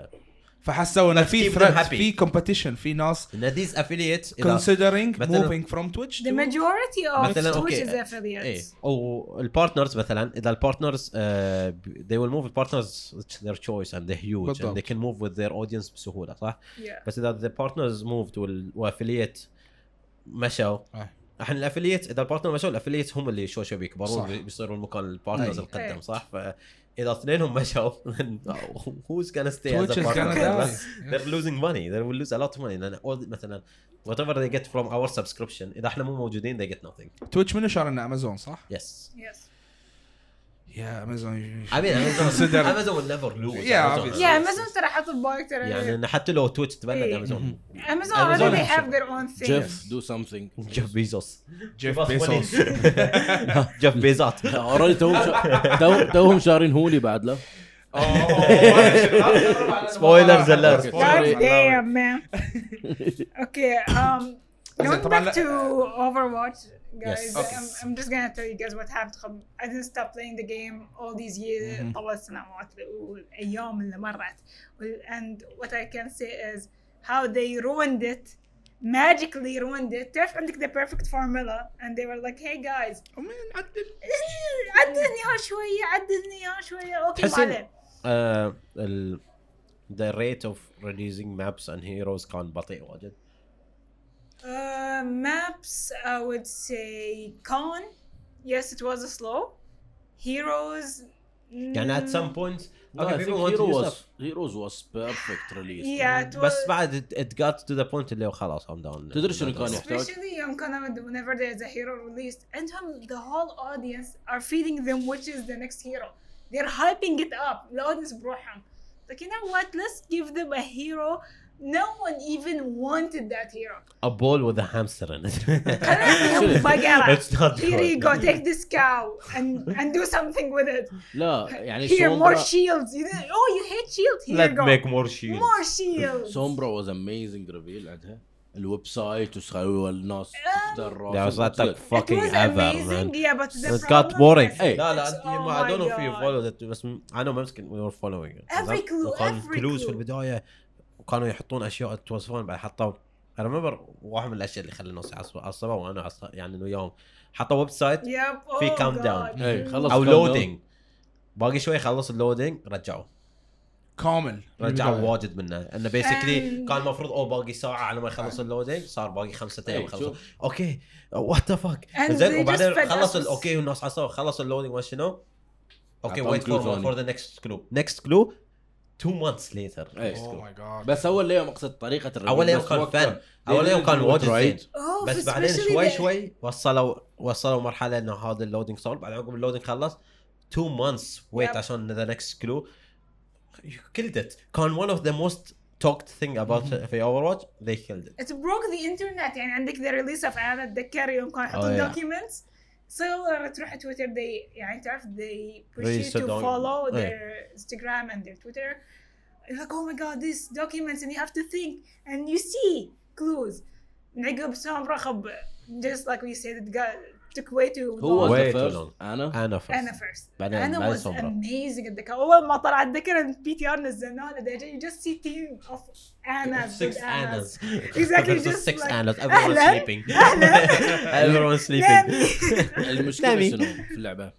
فحسوا انه في. في competition في ناس and these affiliates considering moving from Twitch the majority of Twitch is إيه affiliates أو ال partners مثلا إذا ال partners uh, they will move ال partners it's their choice and they're huge and بالضبط. they can move with their audience بسهولة صح؟ yeah بس إذا the partners moved وال- و affiliate مشوا آه. الحين ال affiliate إذا ال partner مشوا ال affiliate هم اللي شوي شوي بيكبرون بيصيروا المكان ال partners أي. القدم. صح؟ فاذا اثنينهم مشوا then who's gonna stay as a partner they're losing money they will lose a lot of money لأن all- مثلا whatever they get from our subscription اذا إحنا مو موجودين they get nothing تويتش منو شار انه امازون صح؟ yes yes يا امازون عبيد امازون امازون ولا ليفر لوز يا يا امازون ترى حط الباي ترى يعني حتى لو تويتش تبلد امازون امازون امازون هاف جيف دو سمثينج جيف بيزوس جيف بيزوس جيف بيزات اوريدي توهم توهم شارين هولي بعد لا سبويلرز الارت سبويلرز مان أوكي ام Going back to Overwatch, guys Yes. Okay. I'm, I'm just gonna tell you guys what happened خب- I didn't stop playing the game all these years Mhm. طول السنوات والأيام اللي مرت وال- and what I can say is how they ruined it magically ruined it تعرف عندك the perfect formula and they were like hey guys [laughs] عدلني اياها شوية عدلني اياها شوية اوكي ما تحسين- عليه آه، ال the rate of releasing maps and heroes كان بطيء واجد Uh, maps, I would say con. Yes, it was slow. Heroes. يعني at some mm, point No, okay I people think want to Hero use was stuff. Heroes was perfect release. Yeah, it was. بس بعد it, it got to the point اللي هو خلاص I'm down تدري شنو كان يحتاج؟ Especially يوم كانوا whenever there's a hero released عندهم the whole audience are feeding them which is the next hero. They're hyping it up. الأودينس بروحهم. Like you know what? Let's give them a hero. No one even wanted that hero. a ball with a hamster in it. It's not Here you go. Take this cow and and do something with it. لا يعني Here, more سومبرا shields. You didn't, oh, you hate shields? Here let's you go. make more shields more shields. سومبرا was amazing reveal عندها الويب سايت وسخوا الناس تختار that was not like It fucking was ever amazing, man yeah, but the it got boring Hey. لا لا Oh you- I don't know if you my followed it بس I know ممكن we were following it Every clue, every كلوز في clue. وكانوا يحطون أشياء توصفون بعد حطوا I remember واحد من الأشياء اللي خلى الناس يعصبوا عصبوا وأنا عصب يعني إنه وياهم حطوا ويب سايت. في. God. إيه، خلص أو. لودينج باقي شوي خلص ال loading رجعوا كامل رجعوا واجد منه إنه basically And- كان المفروض أو باقي ساعة على ما يخلص ال loading صار باقي خمسة أيام إيه، يخلص شوف. okay what the fuck زين وبعدين خلص okay والناس عصوا خلص ال loading ما شنو okay wait. for the next clue next clue two months later بس أول يوم أقصد طريقة ال reveal أول يوم كان fun. أول يوم كان it واجد. Oh, بس بعدين شوي the- شوي وصلوا وصلوا مرحلة إنه هذا ال loading صار. بعد عقب ال loading خلص تو مانثs ويت. عشان ذا نكست كلو كلد ات كان one of the most talked thing about في اوفر واتش they killed it. It broke the internet يعني عندك the release of أنا اتذكر يوم كانوا يحطون yeah. documents صور تروح تويتر they يعني تعرف they push They you shut to down- follow إيه. their Instagram and their Twitter You're like oh my god these documents and you have to think and you see clues من عقب سومبرا خب just like we said too هو first أنا أنا first أنا first بعدين أنا was سومبرا amazing اتذكر اول ما طلع اتذكر ان بي تي ار نزلناه لدرجه you just see team of Annas six Annas. Annas Exactly, just six like, Annas everyone's sleeping everyone's sleeping المشكلة. شنو في اللعبه؟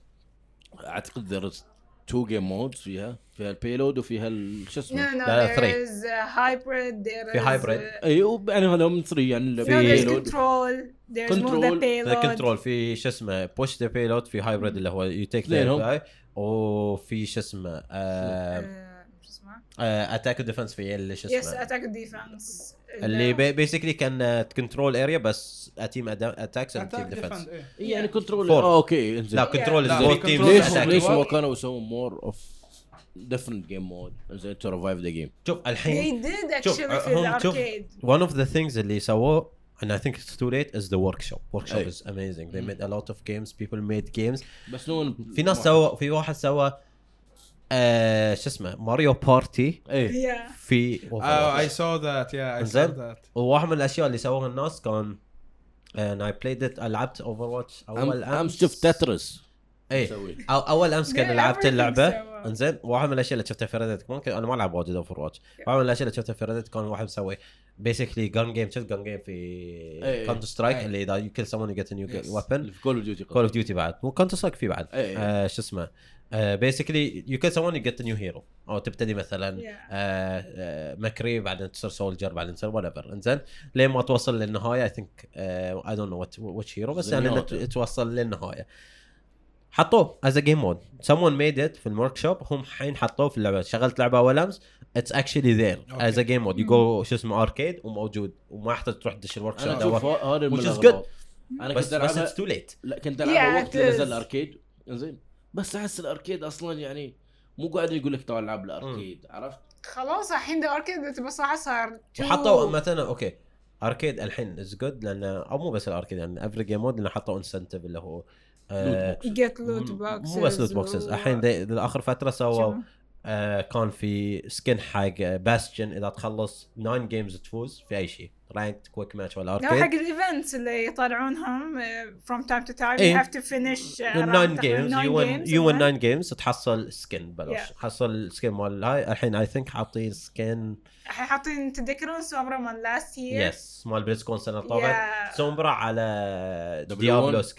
اعتقد there is two game modes فيها فيها البيلود وفيها شو No, اسمه no, لا، لا، there three. is uh, hybrid, there في is... hybrid. Uh, اي وب- يعني هذا من 3 يعني no, ال payload ذا payload. كنترول في شو اسمه push the payload في hybrid اللي هو you take. the وفي شو اسمه Uh, شو اسمه؟ attack defense في اللي شو Yes, اسمه attack defense. اللي The- basically كان control area بس team attacks and team defense يعني control. آه okay إنزين. لا control is control ليش. ليش ما كانوا يسوون more of different game mode زين to revive the game. شوف they الحين did شوف، actually في هم- شوف. ال arcade one of the things اللي سووه and I think it's too late is the workshop. Workshop أي. is amazing. They made a lot of games. People made games. بس no في ناس سووا في واحد سوى آه شو اسمه Mario Party إيه في Oh, I saw that. Yeah, I saw إنزين؟ that. وواحد من الأشياء اللي سووها الناس كان and I played it لعبت Overwatch اول أمس شفت Tetris اي. أو أول أمس كان لعبت اللعبة. إنزين واحد من الأشياء اللي شفتها في Reddit ممكن أنا ما العب واجد Overwatch واحد من الأشياء اللي شفتها في Reddit كان واحد مسوي basically gun game شفت gun game في إيه. Counter-Strike إيه. اللي إذا you kill someone you get new. weapon في Call of Duty Call of Duty بعد مو Counter-Strike في بعد إيه. آه شو اسمه basically you kill someone you get new hero أو تبتدي مثلا Yeah. آه، آه، McCree بعدين تصير Soldier بعدين تصير whatever إنزين لين ما توصل للنهاية I think I don't know which hero بس يعني. توصل للنهاية حطوه as game mode someone made it في ال workshop هم الحين حطوه في اللعبة. شغلت لعبة أول أمس it's actually there. as game mode you go شو اسمه arcade وموجود. وما يحتاج تروح تدش ال workshop هذا من Which is الأغراض. أنا بس كنت بس العبها it's too late لا كنت ألعبها وقت. نزل ال arcade. زين بس أحس ال arcade أصلا يعني مو قاعد يقول لك تعال العب الأركيد عرفت؟ خلاص الحين the arcade بصراحه صار وحطوا مثلا okay. arcade الحين is good لأن أو مو بس ال arcade يعني every game mode لأنه حطوا incentive اللي هو م- boxes مو بس loot boxes الحين آخر فترة سووا؟ آه كان في skin حق Bastion إذا تخلص 9 games تفوز في أي شيء. rank quick match ولا لا حق arcade؟ ال events اللي يطلعونهم from time to time إيه. you have to finish uh, around 9 تقريباً games nine يو games يو and 9 جيمز تحصل سكن ببلاش Yeah. حصل skin مال هاي الحين I think حاطين skin الحين حاطين تذكرون Sombra من last year yes مال BlizzCon السنة اللي طافت. Sombra على W1. Diablo. شو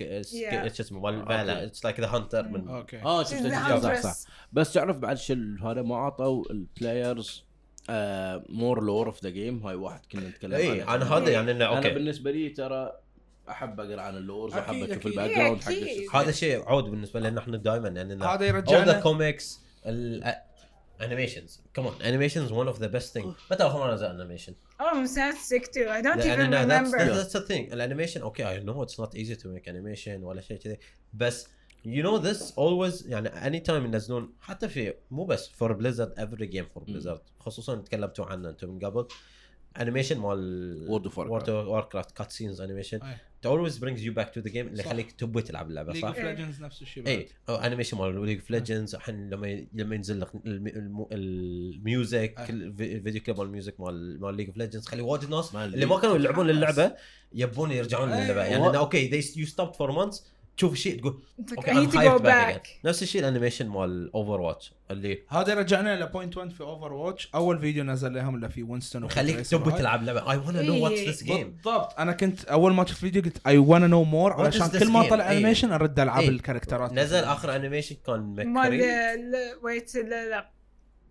اسمه مال. فالا it's like the hunter من okay. آه شفت صح بس تعرف بعد شو هذا ما عطوا ال players more lore of the game هاي واحد كنا نتكلم اي. أنا هذا يعني إنه أنا okay. بالنسبة لي ترى أحب أقرأ عن ال lores وأحب أشوف. ال background حق. هذا شيء عود بالنسبة لنا إحنا دائما يعني إنه هذا the يرجعنا. comics ال animations كمان animations one of the best thing. متى اخر مره نزل animation؟ oh من سنة 62 I don't even remember. that's, that's the thing. ال animation okay I know it's not easy to make animation ولا شيء كذي بس you know this always يعني any time ينزلون حتى في مو بس for Blizzard every game for Blizzard خصوصا تكلمتوا عنه أنتم من قبل animation مال Warcraft. World of Warcraft cutscenes animation always brings you back to the game اللي. يخليك تبي تلعب اللعبة League صح؟ of Legends نفس الشيء بعد. اي animation مال League of Legends الحين لما لما ينزل لك الم- الم- ال music. ال video clip مال ال music مال مال League of Legends خلي واجد ناس اللي ما. كانوا يلعبون اللعبة يبون يرجعون. للعبة يعني okay you stopped four months تشوف شيء تقول okay again. back نفس الشيء ال animation مال Overwatch اللي هذا رجعنا ل point 1 في Overwatch أول فيديو نزل لهم اللي فيه Winston يخليك تبي تلعب لعبة I wanna know what's. this game بالضبط أنا كنت أول ما شفت فيديو قلت I wanna know more علشان this كل ما game؟ طلع. animation أرد العب إيه. ال characterات نزل آخر animation كان مال McCree wait لا لا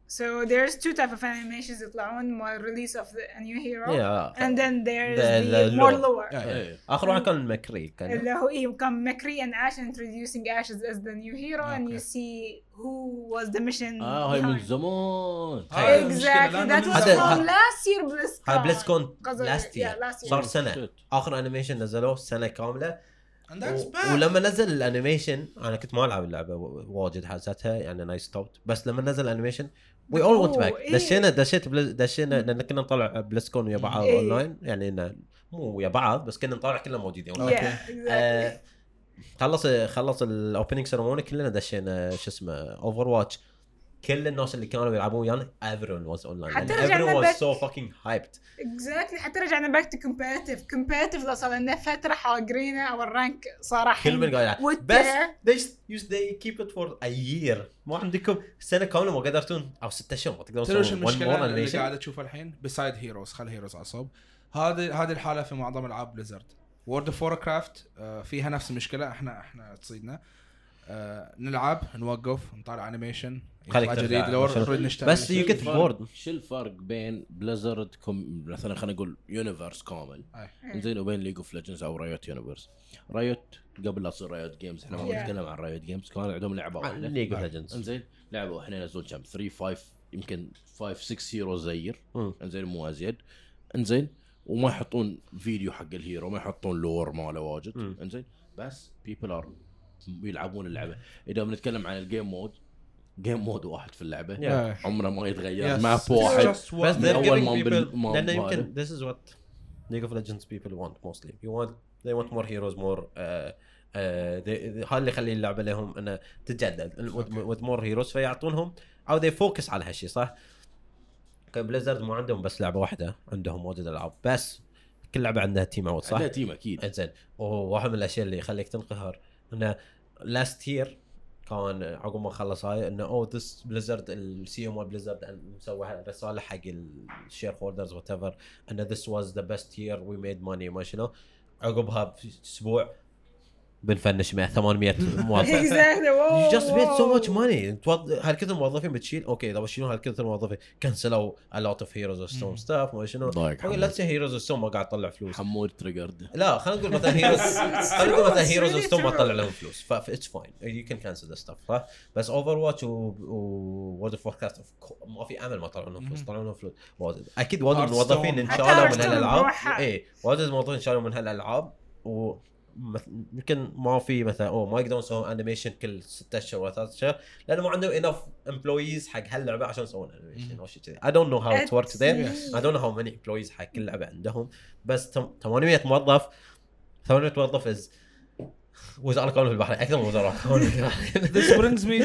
so there's two type of animations يطلعون مال release of the, a new hero Yeah. and then there's The- the, the more lore. lower Yeah. إيه. اخر واحد كان McCree كان اللي هو إيه كان McCree and Ash introducing Ash as, as the new hero and you Okay. see who was the mission آه هاي من. زمان exactly that من was from last year BlizzCon هاي yeah, year last year. صار سنه Shit. اخر animation نزلوه سنه كامله And that's و- bad. ولما نزل ال animation أنا كنت ما العب اللعبه واجد حاستها يعني أنا stopped بس لما نزل ال animation we all went back. دشينا دشيت دشينا لأن كنا نطلع BlizzCon ويا بعض إيه. اونلاين يعني إنه مو ويا بعض بس كنا نطلع كلنا موجودين آه، خلص خلص ال opening ceremony كلنا دشينا شو اسمه Overwatch كل الناس اللي كانوا يلعبون ويانا everyone was online. حتى and رجعنا everyone was back- so fucking hyped. Exactly. حتى رجعنا back to competitive competitive لو صار لنا فترة حاقرينا أو ال rank صار كل من قاعد بس they just use they keep it for a year. ما عندكم سنة كاملة ما قدرتون. أو ستة اشهر ما تقدرون more المشكلة اللي animation قاعد تشوفها الحين؟ besides Heroes خل Heroes على صوب هذه هذه الحالة في معظم ألعاب Blizzard World of Warcraft فيها نفس المشكلة. إحنا إحنا تصيدنا. آه، نلعب نوقف نطالع animation خليك يطلع ترجع. جديد لو بس get الفرق- bored. شو الفرق بين Blizzard كوم مثلا خلينا نقول universe كامل. زين وبين League of Legends أو Riot universe Riot قبل لا تصير Riot Games إحنا ما. نتكلم عن Riot Games كان عندهم لعبة واحدة. League of Legends انزين لعبوا إحنا ينزلون كم؟ 3 5 يمكن 5 6 heroes a year. انزين مو أزيد. انزين وما يحطون فيديو حق ال hero ما يحطون lore ماله واجد. انزين بس people are يلعبون اللعبة. إذا بنتكلم عن ال game mode game mode واحد في اللعبة. Yeah. عمره ما يتغير. Yes. map واحد. بس giving ما بال- ما. يمكن this is what League of Legends people want mostly. You want they want more heroes more uh, uh, they, they- هذا اللي يخلي اللعبة لهم انها تتجدد. with, with more heroes فيعطونهم أو they focus على هالشيء صح؟ Blizzard مو عندهم بس لعبة واحدة عندهم واجد ألعاب. بس كل لعبة عندها team out صح؟ عندها team أكيد. إنزين. وواحد من الأشياء اللي يخليك تنقهر إنه last year كان عقب ما خلص هاي إنه أوه this Blizzard ال CEO مال Blizzard مسوي رساله حق ال shareholders whatever إنه this was the best year we made money ما شنو. عقبها بأسبوع بنفنش 100 800 موظف. [laughs] exactly whoa, You just made so whoa. much money. توظ... هالكثر موظفين بتشيل. أوكي اذا بشيلون هالكثر موظفين؟ كنسلوا a lot of heroes of stone stuff ما شنو. لا تسي heroes of stone ما قاعد تطلع فلوس. حمود تريجرد لا خلينا نقول مثلا هيروز [laughs] خلينا نقول مثلا It's هيروز really ستون ما. تطلع لهم فلوس. ف اتس فاين يو كان كانسل ذا ستاف صح؟ بس اوفر واتش وورد اوف كاست ما في أمل ما طلعوا لهم فلوس. طلعوا لهم فلوس. أكيد واجد Hearthstone. الموظفين انشالوا من هالألعاب. اي واجد الموظفين انشالوا من هالألعاب. يمكن ما في مثلا أوه ما يقدرون يسوون animation كل ستة أشهر ولا ثلاث أشهر لأنه ما عندهم enough employees حق هاللعبة عشان يسوون animation أو شيء كذي. I don't know how it works there. Yes. I don't know how many employees حق كل لعبة عندهم. بس تم- 800 موظف. 800 موظف is وزاره الكون في البحرين أكثر من وزاره الكون في البحرين [laughs] [laughs] This brings me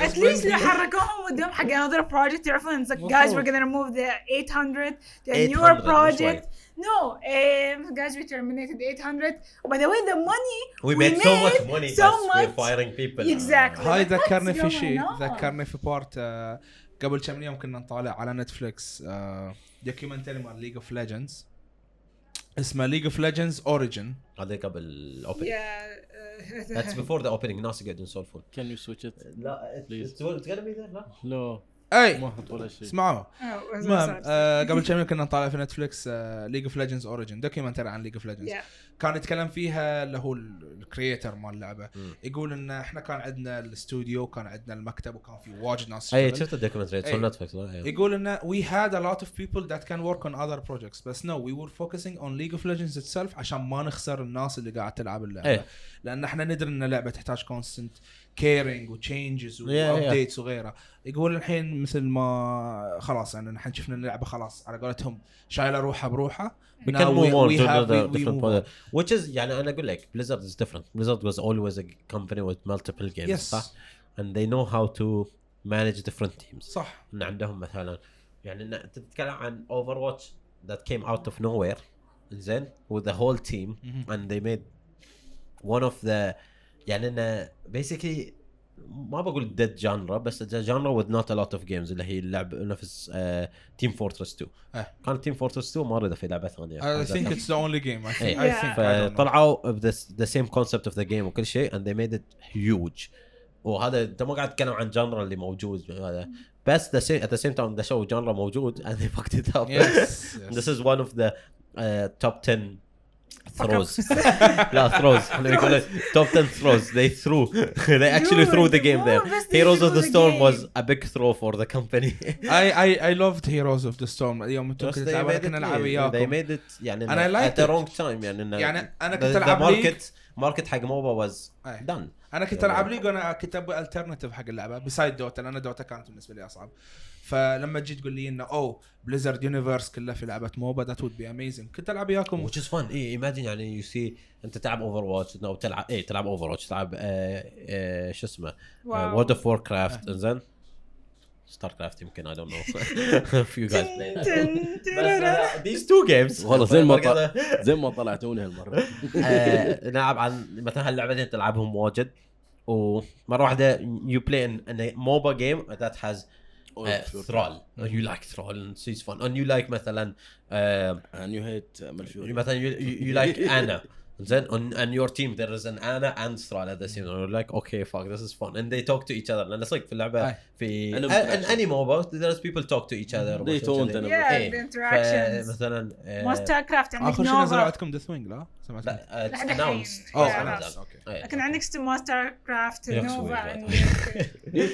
At least لو حركوهم ودهم حق another project يعرفون. It's like guys we're gonna remove the 800 to a 800 newer project. No um, guys we terminated 800 by the way the money we made so much money so بس we're much. firing people. Exactly. هاي ذكرني في شيء? ذكرني في part آه، قبل كم يوم كنا نطالع على Netflix documentary مال League of Legends اسمه League of Legends Origins هذا قبل ال opening yeah uh, That's [laughs] before the opening. ناس قاعدين يسولفون. can you switch it لا Please. it's it's gonna be there لا. لا أي. ما أحط ولا شيء اسمعوا. was المهم آه، قبل كم يوم كنا نطالع في Netflix League of Legends Origins documentary عن League of Legends كان يتكلم فيها اللي هو ال creator مال اللعبة. يقول إن إحنا كان عندنا الاستوديو كان عندنا المكتب وكان في واجد ناس أي. شفت ال documentary on Netflix. يقول إن we had a lot of people that can work on other projects بس no we were focusing on League of Legends itself عشان ما نخسر الناس اللي قاعد تلعب اللعبة. لأن إحنا ندري إن اللعبة تحتاج constant caring و changes. و updates وغيره يقول الحين مثل ما خلاص يعني الحين شفنا اللعبه خلاص على قولتهم شايله روحها بروحها We can move on to another different product. Which is يعني أنا أقول لك Blizzard is different. Blizzard was always a company with multiple games Yes. صح؟ And they know how to manage different teams. صح إن عندهم مثلا يعني أنت تتكلم عن Overwatch that came out of nowhere زين with the whole team مهم. and they made one of the يعني إنه basically ما بقول dead genre بس genre with not a lot of games اللي هي اللعب نفس Team Fortress 2 كان Team Fortress 2 ما أدري في لعبة ثانية. I think it's the only game I think طلعوا the same concept of the game وكل شيء and they made it huge وهذا أنت ما قاعد تتكلم عن genre اللي موجود. هذا. بس the same at the same time they chose genre موجود and they fucked it up this is one of the top 10 throws لا throws إحنا نقول top 10 throws they threw they actually threw the game there Heroes of the Storm was a big throw for the company I I I loved Heroes of the Storm يوم they تلعبون made كنا it نلعب they وياكم made it يعني And I at the wrong time يعني يعني the- كنت League. market market حق MOBA was done أنا كنت العب League وأنا كنت أبغى alternative حق اللعبه besides Dota لأن Dota كانت بالنسبة لي اصعب فلما تجي تقول لي إنه أوه Blizzard universe كلها في لعبة MOBA that would be amazing كنت ألعب وياكم. Which is fun. I imagine يعني you see أنت تلعب Overwatch أو تلعب اي تلعب Overwatch تلعب آه، آه، شو اسمه. World of Warcraft إنزين. StarCraft يمكن I don't know played. بس these two games. والله زين ما [laughs] [laughs] [laughs] زين ما طلعتوني هالمرة. آه، نلعب عن مثلا هاللعبتين تلعبهم واجد. ومرة واحدة you play a MOBA game that has Thrall you like Thrall this is fun and you like مثلا آه، you hate Malfurion مثلا you like Anna then on, on your team there is an Anna and Thrall at the same time you're like okay fuck this is fun and they talk to each other لأن صدق في اللعبه أي. في in any MOBA there's people talk to each other They don't and Yeah, إيه. the interactions. فمثلا آه، مو StarCraft عندك اخر شيء نزلوا Nova عندكم Deathwing لا؟ سمعت لا it's announced اوه It's. okay إيه. لكن عندك StarCraft Nova عندك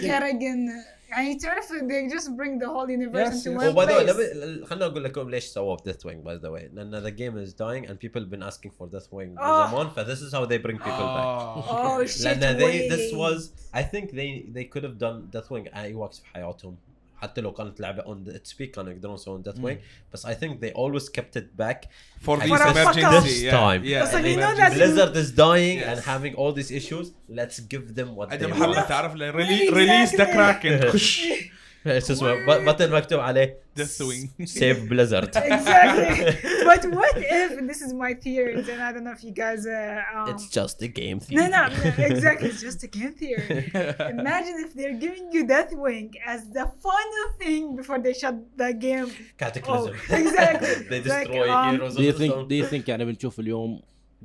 Kerrigan يعني تعرف they just bring the whole universe Yes, into yes. one وباي ذا place واي خليني اقول لكم ليش سووا ديث وينج باي ذا واي لان the game is dying and people have been asking for death wing آه. زمان ف this is how they bring people back آه. oh [laughs] shit لان they this way. was I think they they could have done death wing اي وقت في حياتهم حتى لو كانت لعبة اون اتس بي كانوا يقدرون يسوون that way بس I think they always kept it back فور ذيس ايمرجنسي تايم بس اي نو ذات بليزرد از داينج اند هافينج اول ذيس ايشوز ليتس جيف ذيم وات ذي محمد تعرف ريليس ذا كراكن اسمه بطل مكتوب عليه. Death Wing. سيف بليزرد [laughs] exactly [laughs] but what if and this is my theory and I don't know if you guys uh, um, It's just a game no, theme. no, no, exactly. It's just a game theory. [laughs] Imagine if they're giving you Deathwing as the final thing before they shut the game. Cataclysm. Oh, exactly. they Like, destroy um, heroes Do you of the think stone. do you think يعني بنشوف اليوم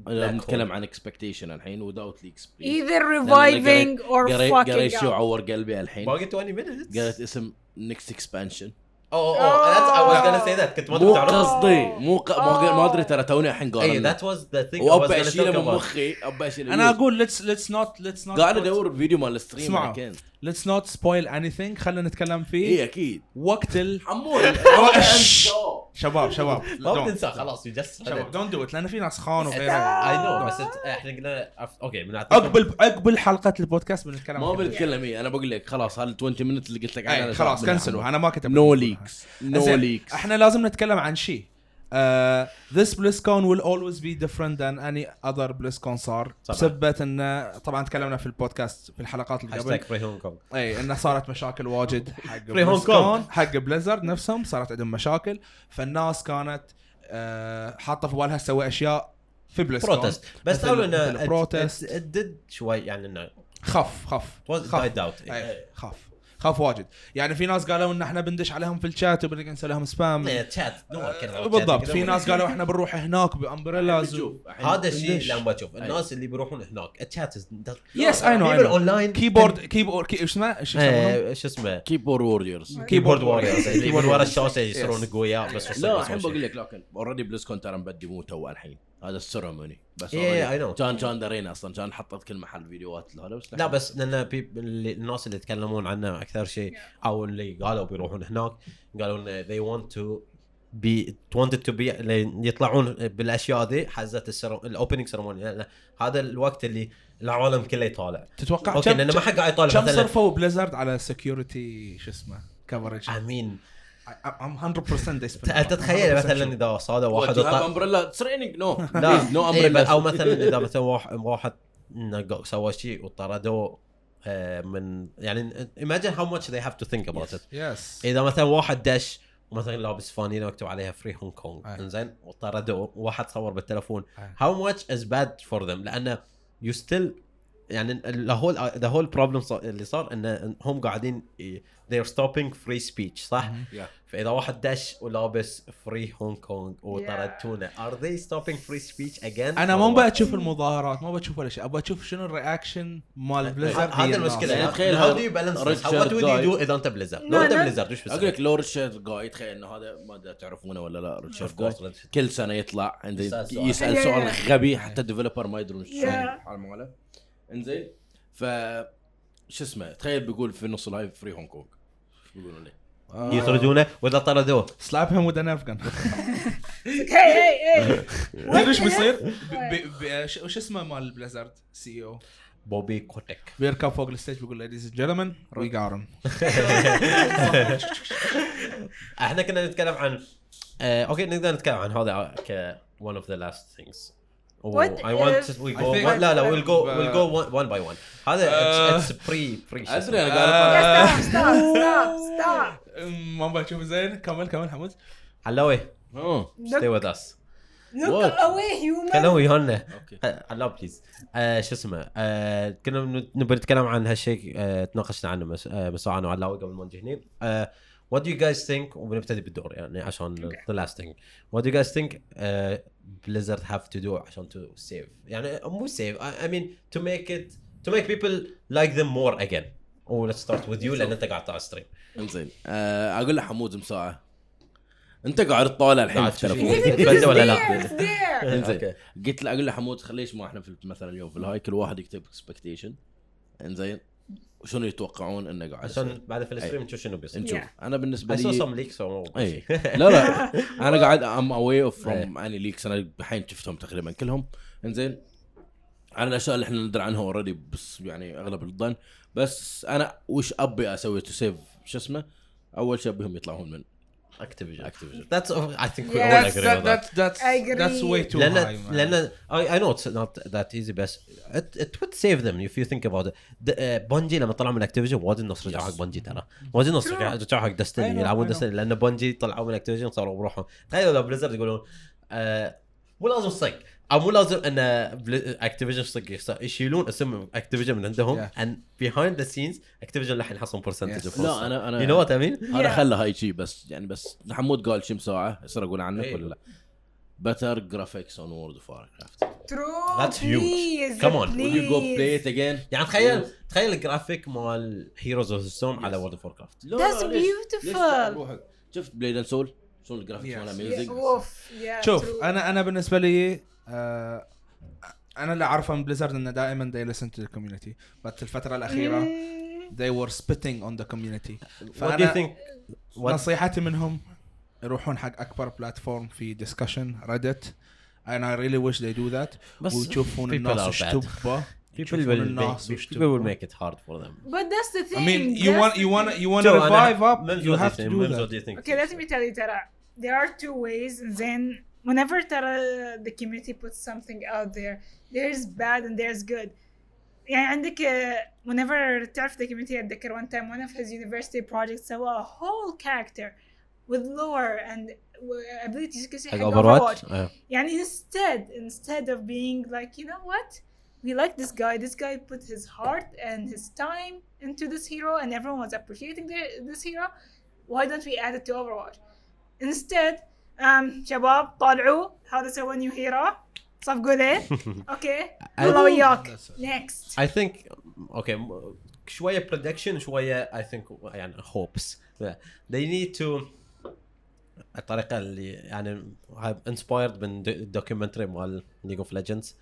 Black نتكلم hole. عن اكسبكتيشن الحين without leaks please. Either reviving or قريت fucking شو out. عور قلبي الحين باقي 20 minutes. قالت اسم next expansion Oh, oh, oh, that's, I was gonna say that. كنت ما مو تعرف. قصدي مو ق... ما Oh. ما أدري ترى توني الحين اي قارن that was the thing I was وأبى أشيله من. مخي أبى أشيله أنا أقول let's let's not let's not قاعد أدور فيديو مال ال stream اسمعوا. let's not spoil anything خلينا نتكلم اي فيه أكيد وقت ال حمود [laughs] شباب شباب [laughs] ما. بتنسى خلاص said شباب. don't do it لأن في ناس خان I وغيره know بس it- إحنا قلنا أوكي بنعطيكم عقب عقب حلقة البودكاست بنتكلم ما. بنتكلم إيه أنا بقول لك خلاص هال 20 minute اللي قلت لك عنها اي أنا خلاص كنسلوا. أنا ما كتبت no leaks no leaks إحنا لازم نتكلم عن شيء Uh, this BlizzCon will always be different than any other BlizzCon صار. بسبة انه طبعا تكلمنا في البودكاست في الحلقات اللي قبل. free Hong Kong إي انه صارت مشاكل واجد حق. حق Blizzard نفسهم صارت عندهم مشاكل. فالناس كانت آه، حاطة في بالها تسوي أشياء في BlizzCon protest بس قالوا إنه it did شوي يعني إنه خف خف. خف. خف. خف واجد. يعني في ناس قالوا إن إحنا بندش عليهم في الشات وبنقعد نسوي لهم spam chat بالضبط. في ناس قالوا إحنا بنروح هناك ب umbrellas هذا الشيء عم بشوف. الناس اللي بيروحون هناك. ال chat yes I know online keyboard keyboard key- إيش اسمه؟ إيش يسمونهم؟ إيش اسمه؟ keyboard warriors keyboard warriors اللي من ورا warriors. الشاشة يصيرون. قوياء بس لا الحين بقول. لك لكن already BlizzCon ترى مبدي مو تو الحين. هذا ال ceremony. بس already I know. كان كان درينا أصلا. كان حطت كل محل فيديوهات هذا بس لا بس لأن بي- اللي- الناس اللي يتكلمون عنه أكثر شيء أو اللي قالوا بيروحون هناك قالوا ان they want to be wanted to be اللي يطلعون بالأشياء ذي حزت ال opening ceremony هذا الوقت اللي العالم كله يطالع. تتوقع أوكي لأنه ما حد قاعد يطالع كم صرفوا Blizzard على security شو اسمه coverage I mean I'm 100% they spent أنت تتخيل 100% مثلا. إذا صادوا واحد واحد وطلع umbrella training no لا no umbrella أو [laughs] مثلا إذا مثلا واحد واحد سوى شيء وطردوه آه، من يعني imagine how much they have to think about it. yes إذا مثلا واحد دش ومثلا لابس فانيله مكتوب عليها free Hong Kong أي. إنزين وطردوه وواحد صور بالتلفون. أي. how much is bad for them لأنه you still يعني ال whole the whole problem اللي صار إن هم قاعدين they're stopping free speech صح؟ Yeah. فإذا واحد دش ولابس free Hong Kong وطردتونه are they stopping free speech again؟ أنا ما? بشوف المظاهرات ما بشوف ولا شيء أبغى أشوف شنو ال reaction مال Blizzard هذا المشكلة يعني تخيل this? Richard How- what would you جاي. do إذا أنت Blizzard؟ لا، لو انت لا. بليزرد وش أقول بتسوي؟ لك لو Richard جاي تخيل إنه هذا ما أدري تعرفونه ولا لا Richard جاي. كل سنة يطلع عنده يسأل سؤال. يسأل Yeah, سؤال yeah. غبي حتى ال developer ما يدرون شو Yeah. الحال ماله انزين؟ ف شو اسمه تخيل بيقول في نص ال live free Hong Kong شو بيقولون لي؟ يطردونه وإذا طردوه. slap him with a gun هي هي هي. [laughs] تدري إيش بيصير؟ وش اسمه مال Blizzard CEO Bobby Kotick بيركب فوق ال stage بيقول ladies and gentlemen we جارن إحنا كنا نتكلم عن آه، أوكي نقدر نتكلم عن هذا ك one of the last things. What I want to we go one, لا لا we'll go Uh, we'll go one, one by one. هذا Uh, it's, it's pre pre ادري. أنا قاعد stop stop stop stop. ما بشوف زين كمل كمل حمود علاوي stay with us. Look away human كلام ويانا أوكي علاو بليز شو اسمه؟ آه، كنا نبي نتكلم عن هالشيء آه، تناقشنا عنه مس- مساء أنا وعلاوي قبل ما نجي هني. آه، what do you guys think وبنبتدي بالدور يعني عشان the last thing. What do you guys think Blizzard have to do عشان to save. يعني مو save I, I mean to make it to make people like them more again. Oh let's start with you لأن أنت قاعد على stream انزين. آه، أقول له حمود مساعة. أنت قاعد تطالع الحين في [laughs] تبدأ ولا لا؟ انزين. قلت له أقول له حمود خليش ما إحنا في مثلا اليوم في الهاي كل واحد يكتب expectation انزين. شنو يتوقعون إنه قاعد عشان بعد في ال stream نشوف شنو بيصير. نشوف Yeah. أنا بالنسبة I saw لي some leaks so إي. [laughs] لا لا. أنا [laughs] قاعد I'm away of. from any leaks أنا الحين شفتهم تقريبا كلهم. إنزين. عن الأشياء اللي إحنا ندري عنها already بس يعني أغلب الظن. بس أنا وش أبي أسوي to save شو اسمه؟ أول شيء أبيهم يطلعون من. Activision Activision. That's I think we all That's agree that, on that. that, that's I agree. that's way too high لأن man. لأن I, I know it's not that easy بس it, it would save them if you think about it uh, Bungie لما طلعوا من Activision وايد الناس رجعوا حق Bungie ترى وايد الناس. رجعوا حق I Destiny يلعبون. Destiny لأن Bungie طلعوا من Activision صاروا بروحهم تخيل لو Blizzard يقولون آه مو لازم صق أو مو لازم إن Activision يخسر- يشيلون اسم Activision من عندهم and behind the scenes Activision راح ينحصون percentage Yes. لا أنا أنا you know what I mean أنا. خله هاي شيء بس يعني بس حمود قال شي مساعة يصير أقول عنك إيه. ولا لا better graphics on World of Warcraft True. That's huge. please, Come on. will you go please. play it again يعني تخيل تخيل الجرافيك مال Heroes of the Storm على World of Warcraft That's beautiful. تعب روحك؟ شفت Blade and Soul شلون ال graphics Yes. ماله Yeah, amazing شوف. أنا أنا بالنسبة لي آه أنا اللي اعرفه من Blizzard انه دائما they listen to the community بس الفترة الاخيره Mm, they were spitting on the community what do you think what نصيحتي منهم يروحون حق اكبر بلاتفورم في discussion reddit and I really wish they do that بس ويشوفون people الناس are وش bad. تبى people will make, people will make it hard for them But that's the thing. I mean you that's want you want you want to revive up you have to do that Okay, let me tell you ترى there are two ways then whenever ترى the community puts something out there there's bad and there's good يعني عندك uh, whenever تعرف the community اتذكر one time one of his university projects سوى a whole character with lore and uh, abilities كل شيء حق حق اوفر Overwatch واتش يعني instead instead of being like you know what we like this guy this guy put his heart and his time into this hero and everyone was appreciating the, this hero why don't we add it to Overwatch instead um شباب طالعوا. هذا سوى نيو هيرو صفقوا له أوكي الله وياك. next. I think okay م- شوية prediction شوية I think يعني hopes. They need to الطريقة اللي يعني inspired من دوكيومنتري مال ليج اوف ليجندز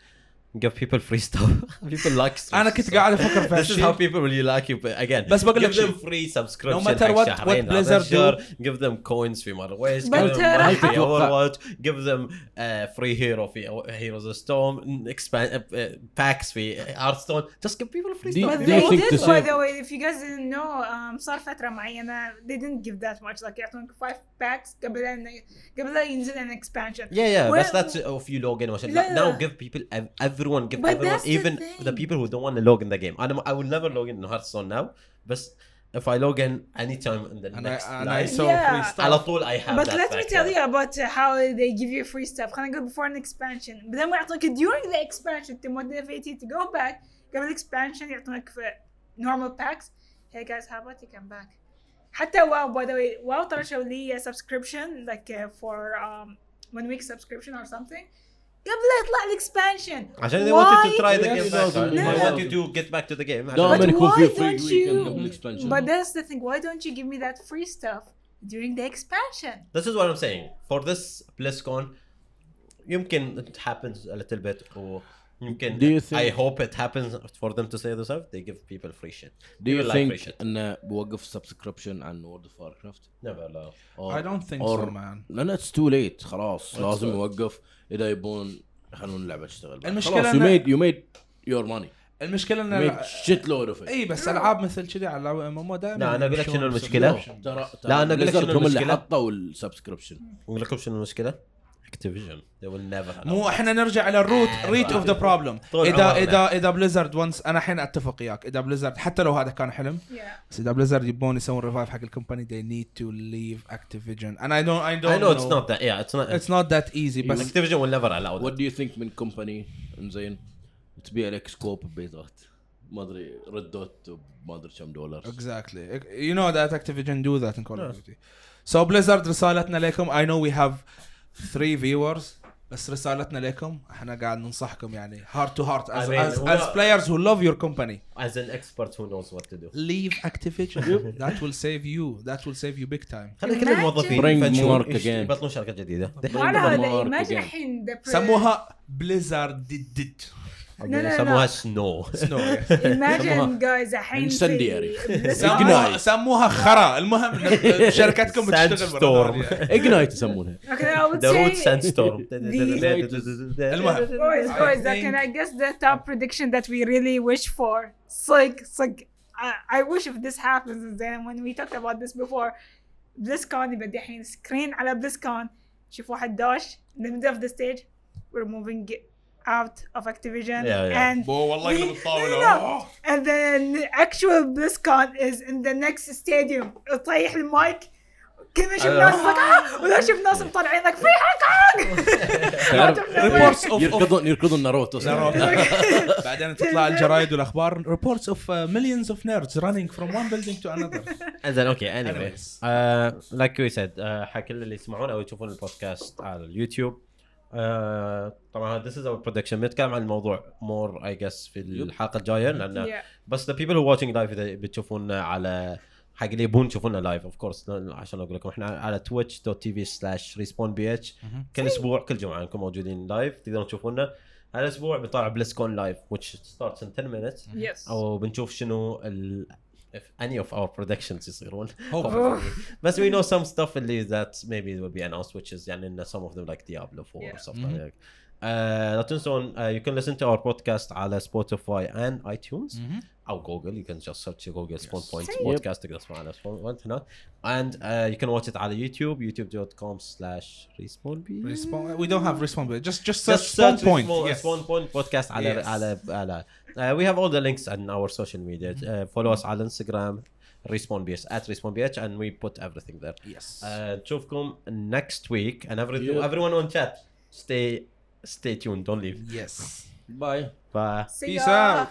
give people free stuff [laughs] people like انا كنت قاعد افكر في This is how هالشيء people will you like you but again بس بقول لك give them شيء. free subscription No matter حق what- شهرين what هذا Blizzard الشهر give them coins في مره ويست give But them ترى money في حتى- Overwatch give them uh, free hero في Heroes of Storm expand uh, packs في Hearthstone just give people free Do you- stuff But do you they think did to by save- the way if you guys didn't know um, صار فترة معينة they didn't give that much like يعطونك 5 packs قبل أن قبل لا ينزل an expansion Yeah, yeah, Well- that's that's if you log in. or something. لا، Now لا. give people, ev- everyone, give But everyone, that's the even thing. the people who don't want to log in the game. I'm, I will never log in Hearthstone now, but if I log in anytime in the and next I, and I night, saw Yeah. free stuff على طول I have But that let me back tell there. you about uh, how they give you free stuff. خلينا نقول before an expansion. بعدين ما يعطونك during the expansion to motivate you to go back. قبل expansion يعطونك في normal packs. Hey guys, how about you come back? حتى واو by the way واو ترى شو لي subscription like uh, for um, one week subscription or something. قبل لا يطلع الاكسبانشن عشان they want you to try the Yes, game it back. does. They No. want you to get back to the game. دائما But يكون why في فري don't ويكند you- قبل الاكسبانشن But that's the thing. Why don't you give me that free stuff during the expansion? This is what I'm saying. For this BlizzCon, يمكن it happens a little bit or يمكن Do you think- I hope it happens for them to say this out. They give people free shit. Do you like think shit. انه بوقف subscription عن World of Warcraft؟ Never لا. I don't think or- so man لأن it's too late خلاص What's لازم? يوقف إذا يبون يخلون اللعبة تشتغل بعد. المشكلة خلاص إن- made you made your money المشكلة إن shitload of EPs ألعاب مثل كذي على MM دائما لا، أنا أقول لك شنو المشكلة. ترى لا، أنا أقول لك شنو هم اللي. حطوا ال subscription أقول لكم شنو المشكلة؟ Activision مو إحنا نرجع على ال root right of the problem اذا اذا إذا Blizzard once أنا الحين أتفق وياك. إذا Blizzard حتى لو هذا كان حلم بس إذا Blizzard يبون يسوون revive حق ال company they need to leave Activision and I don't I don't I know, know. it's not that yeah it's not it's not that easy بس Activision will never allow that. What do you think من company إنزين تبيع لك scope ببيضات ما أدري red dot ما أدري كم دولار exactly you know that Activision do that in Call of Duty so Blizzard رسالتنا لكم. I know we have 3 viewers بس رسالتنا لكم. إحنا قاعد ننصحكم يعني heart to heart as as as players who love your company as an expert who knows what to do leave Activision that will save you that will save you big time خلي كل الموظفين يبطلون شركة جديدة. على هذا الحين سموها بليزارد ديد لا، لا. سنو سنو imagine guys الحين سموها سموها خرا المهم شركتكم بتشتغل. بالأنظار. اجنايت يسمونها Okay, I would ذا روت say ساند ستورم المهم. That think- can I guess the top prediction that we really wish for? It's like, I, wish if this happens, and then when we talked about this before, BlizzCon يبقى دحين screen على BlizzCon شوف واحد داش in the middle of the stage we're moving it out of Activision Yeah, yeah. and بو والله يقلب No, الطاوله and then actual BlizzCon is in the next stadium. يطيح المايك. كذا شوف أيوة. ناس like, ولا شوف ناس مطلعين لك في هونغ تعرف [laughs] [laughs] Reports of- يركضون يركضون ناروتو. [laughs] بعدين تطلع الجرايد والأخبار. Reports of uh, millions of nerds running from one building to another. زين أوكي اني Anyways. like we said حق كل اللي يسمعون أو يشوفون البودكاست على اليوتيوب طبعا this is our prediction. بنتكلم عن الموضوع more I guess في الحلقة الجاية لأن Yeah. بس the people who watching live إذا بتشوفونا على حق اللي يبون يشوفونا live of course عشان أقول لكم إحنا على Twitch dot TV slash Respawn BH كل أسبوع كل جمعة نكون موجودين live تقدرون تشوفونا. هالاسبوع بنطلع بلسكون لايف which starts in 10 minutes. Yes. أو بنشوف شنو ال if any of our predictions يصيرون Hopefully. بس we know some stuff اللي that maybe will be announced which is يعني إن some of them like Diablo 4 or Yeah. stuff like that. Uh, لا تنسون uh, you can listen to our podcast على Spotify and iTunes او جوجل you can just search جوجل spawn point Same. podcast تقدر تسمع على spawn point هناك and uh, you can watch it على يوتيوب youtube.com slash respawn Respawn. We don't have respawn, but just just Just search spawn search point. Respawn, Yes. Respawn point podcast على Yes. على على uh, we have all the links on our social media uh, follow us على Instagram respawn bh at respawn bh and we put everything there Yes. uh, نشوفكم next week and every, Yeah. everyone on chat stay stay tuned. Don't leave. Yes. Bye. Bye. See Peace ya. out.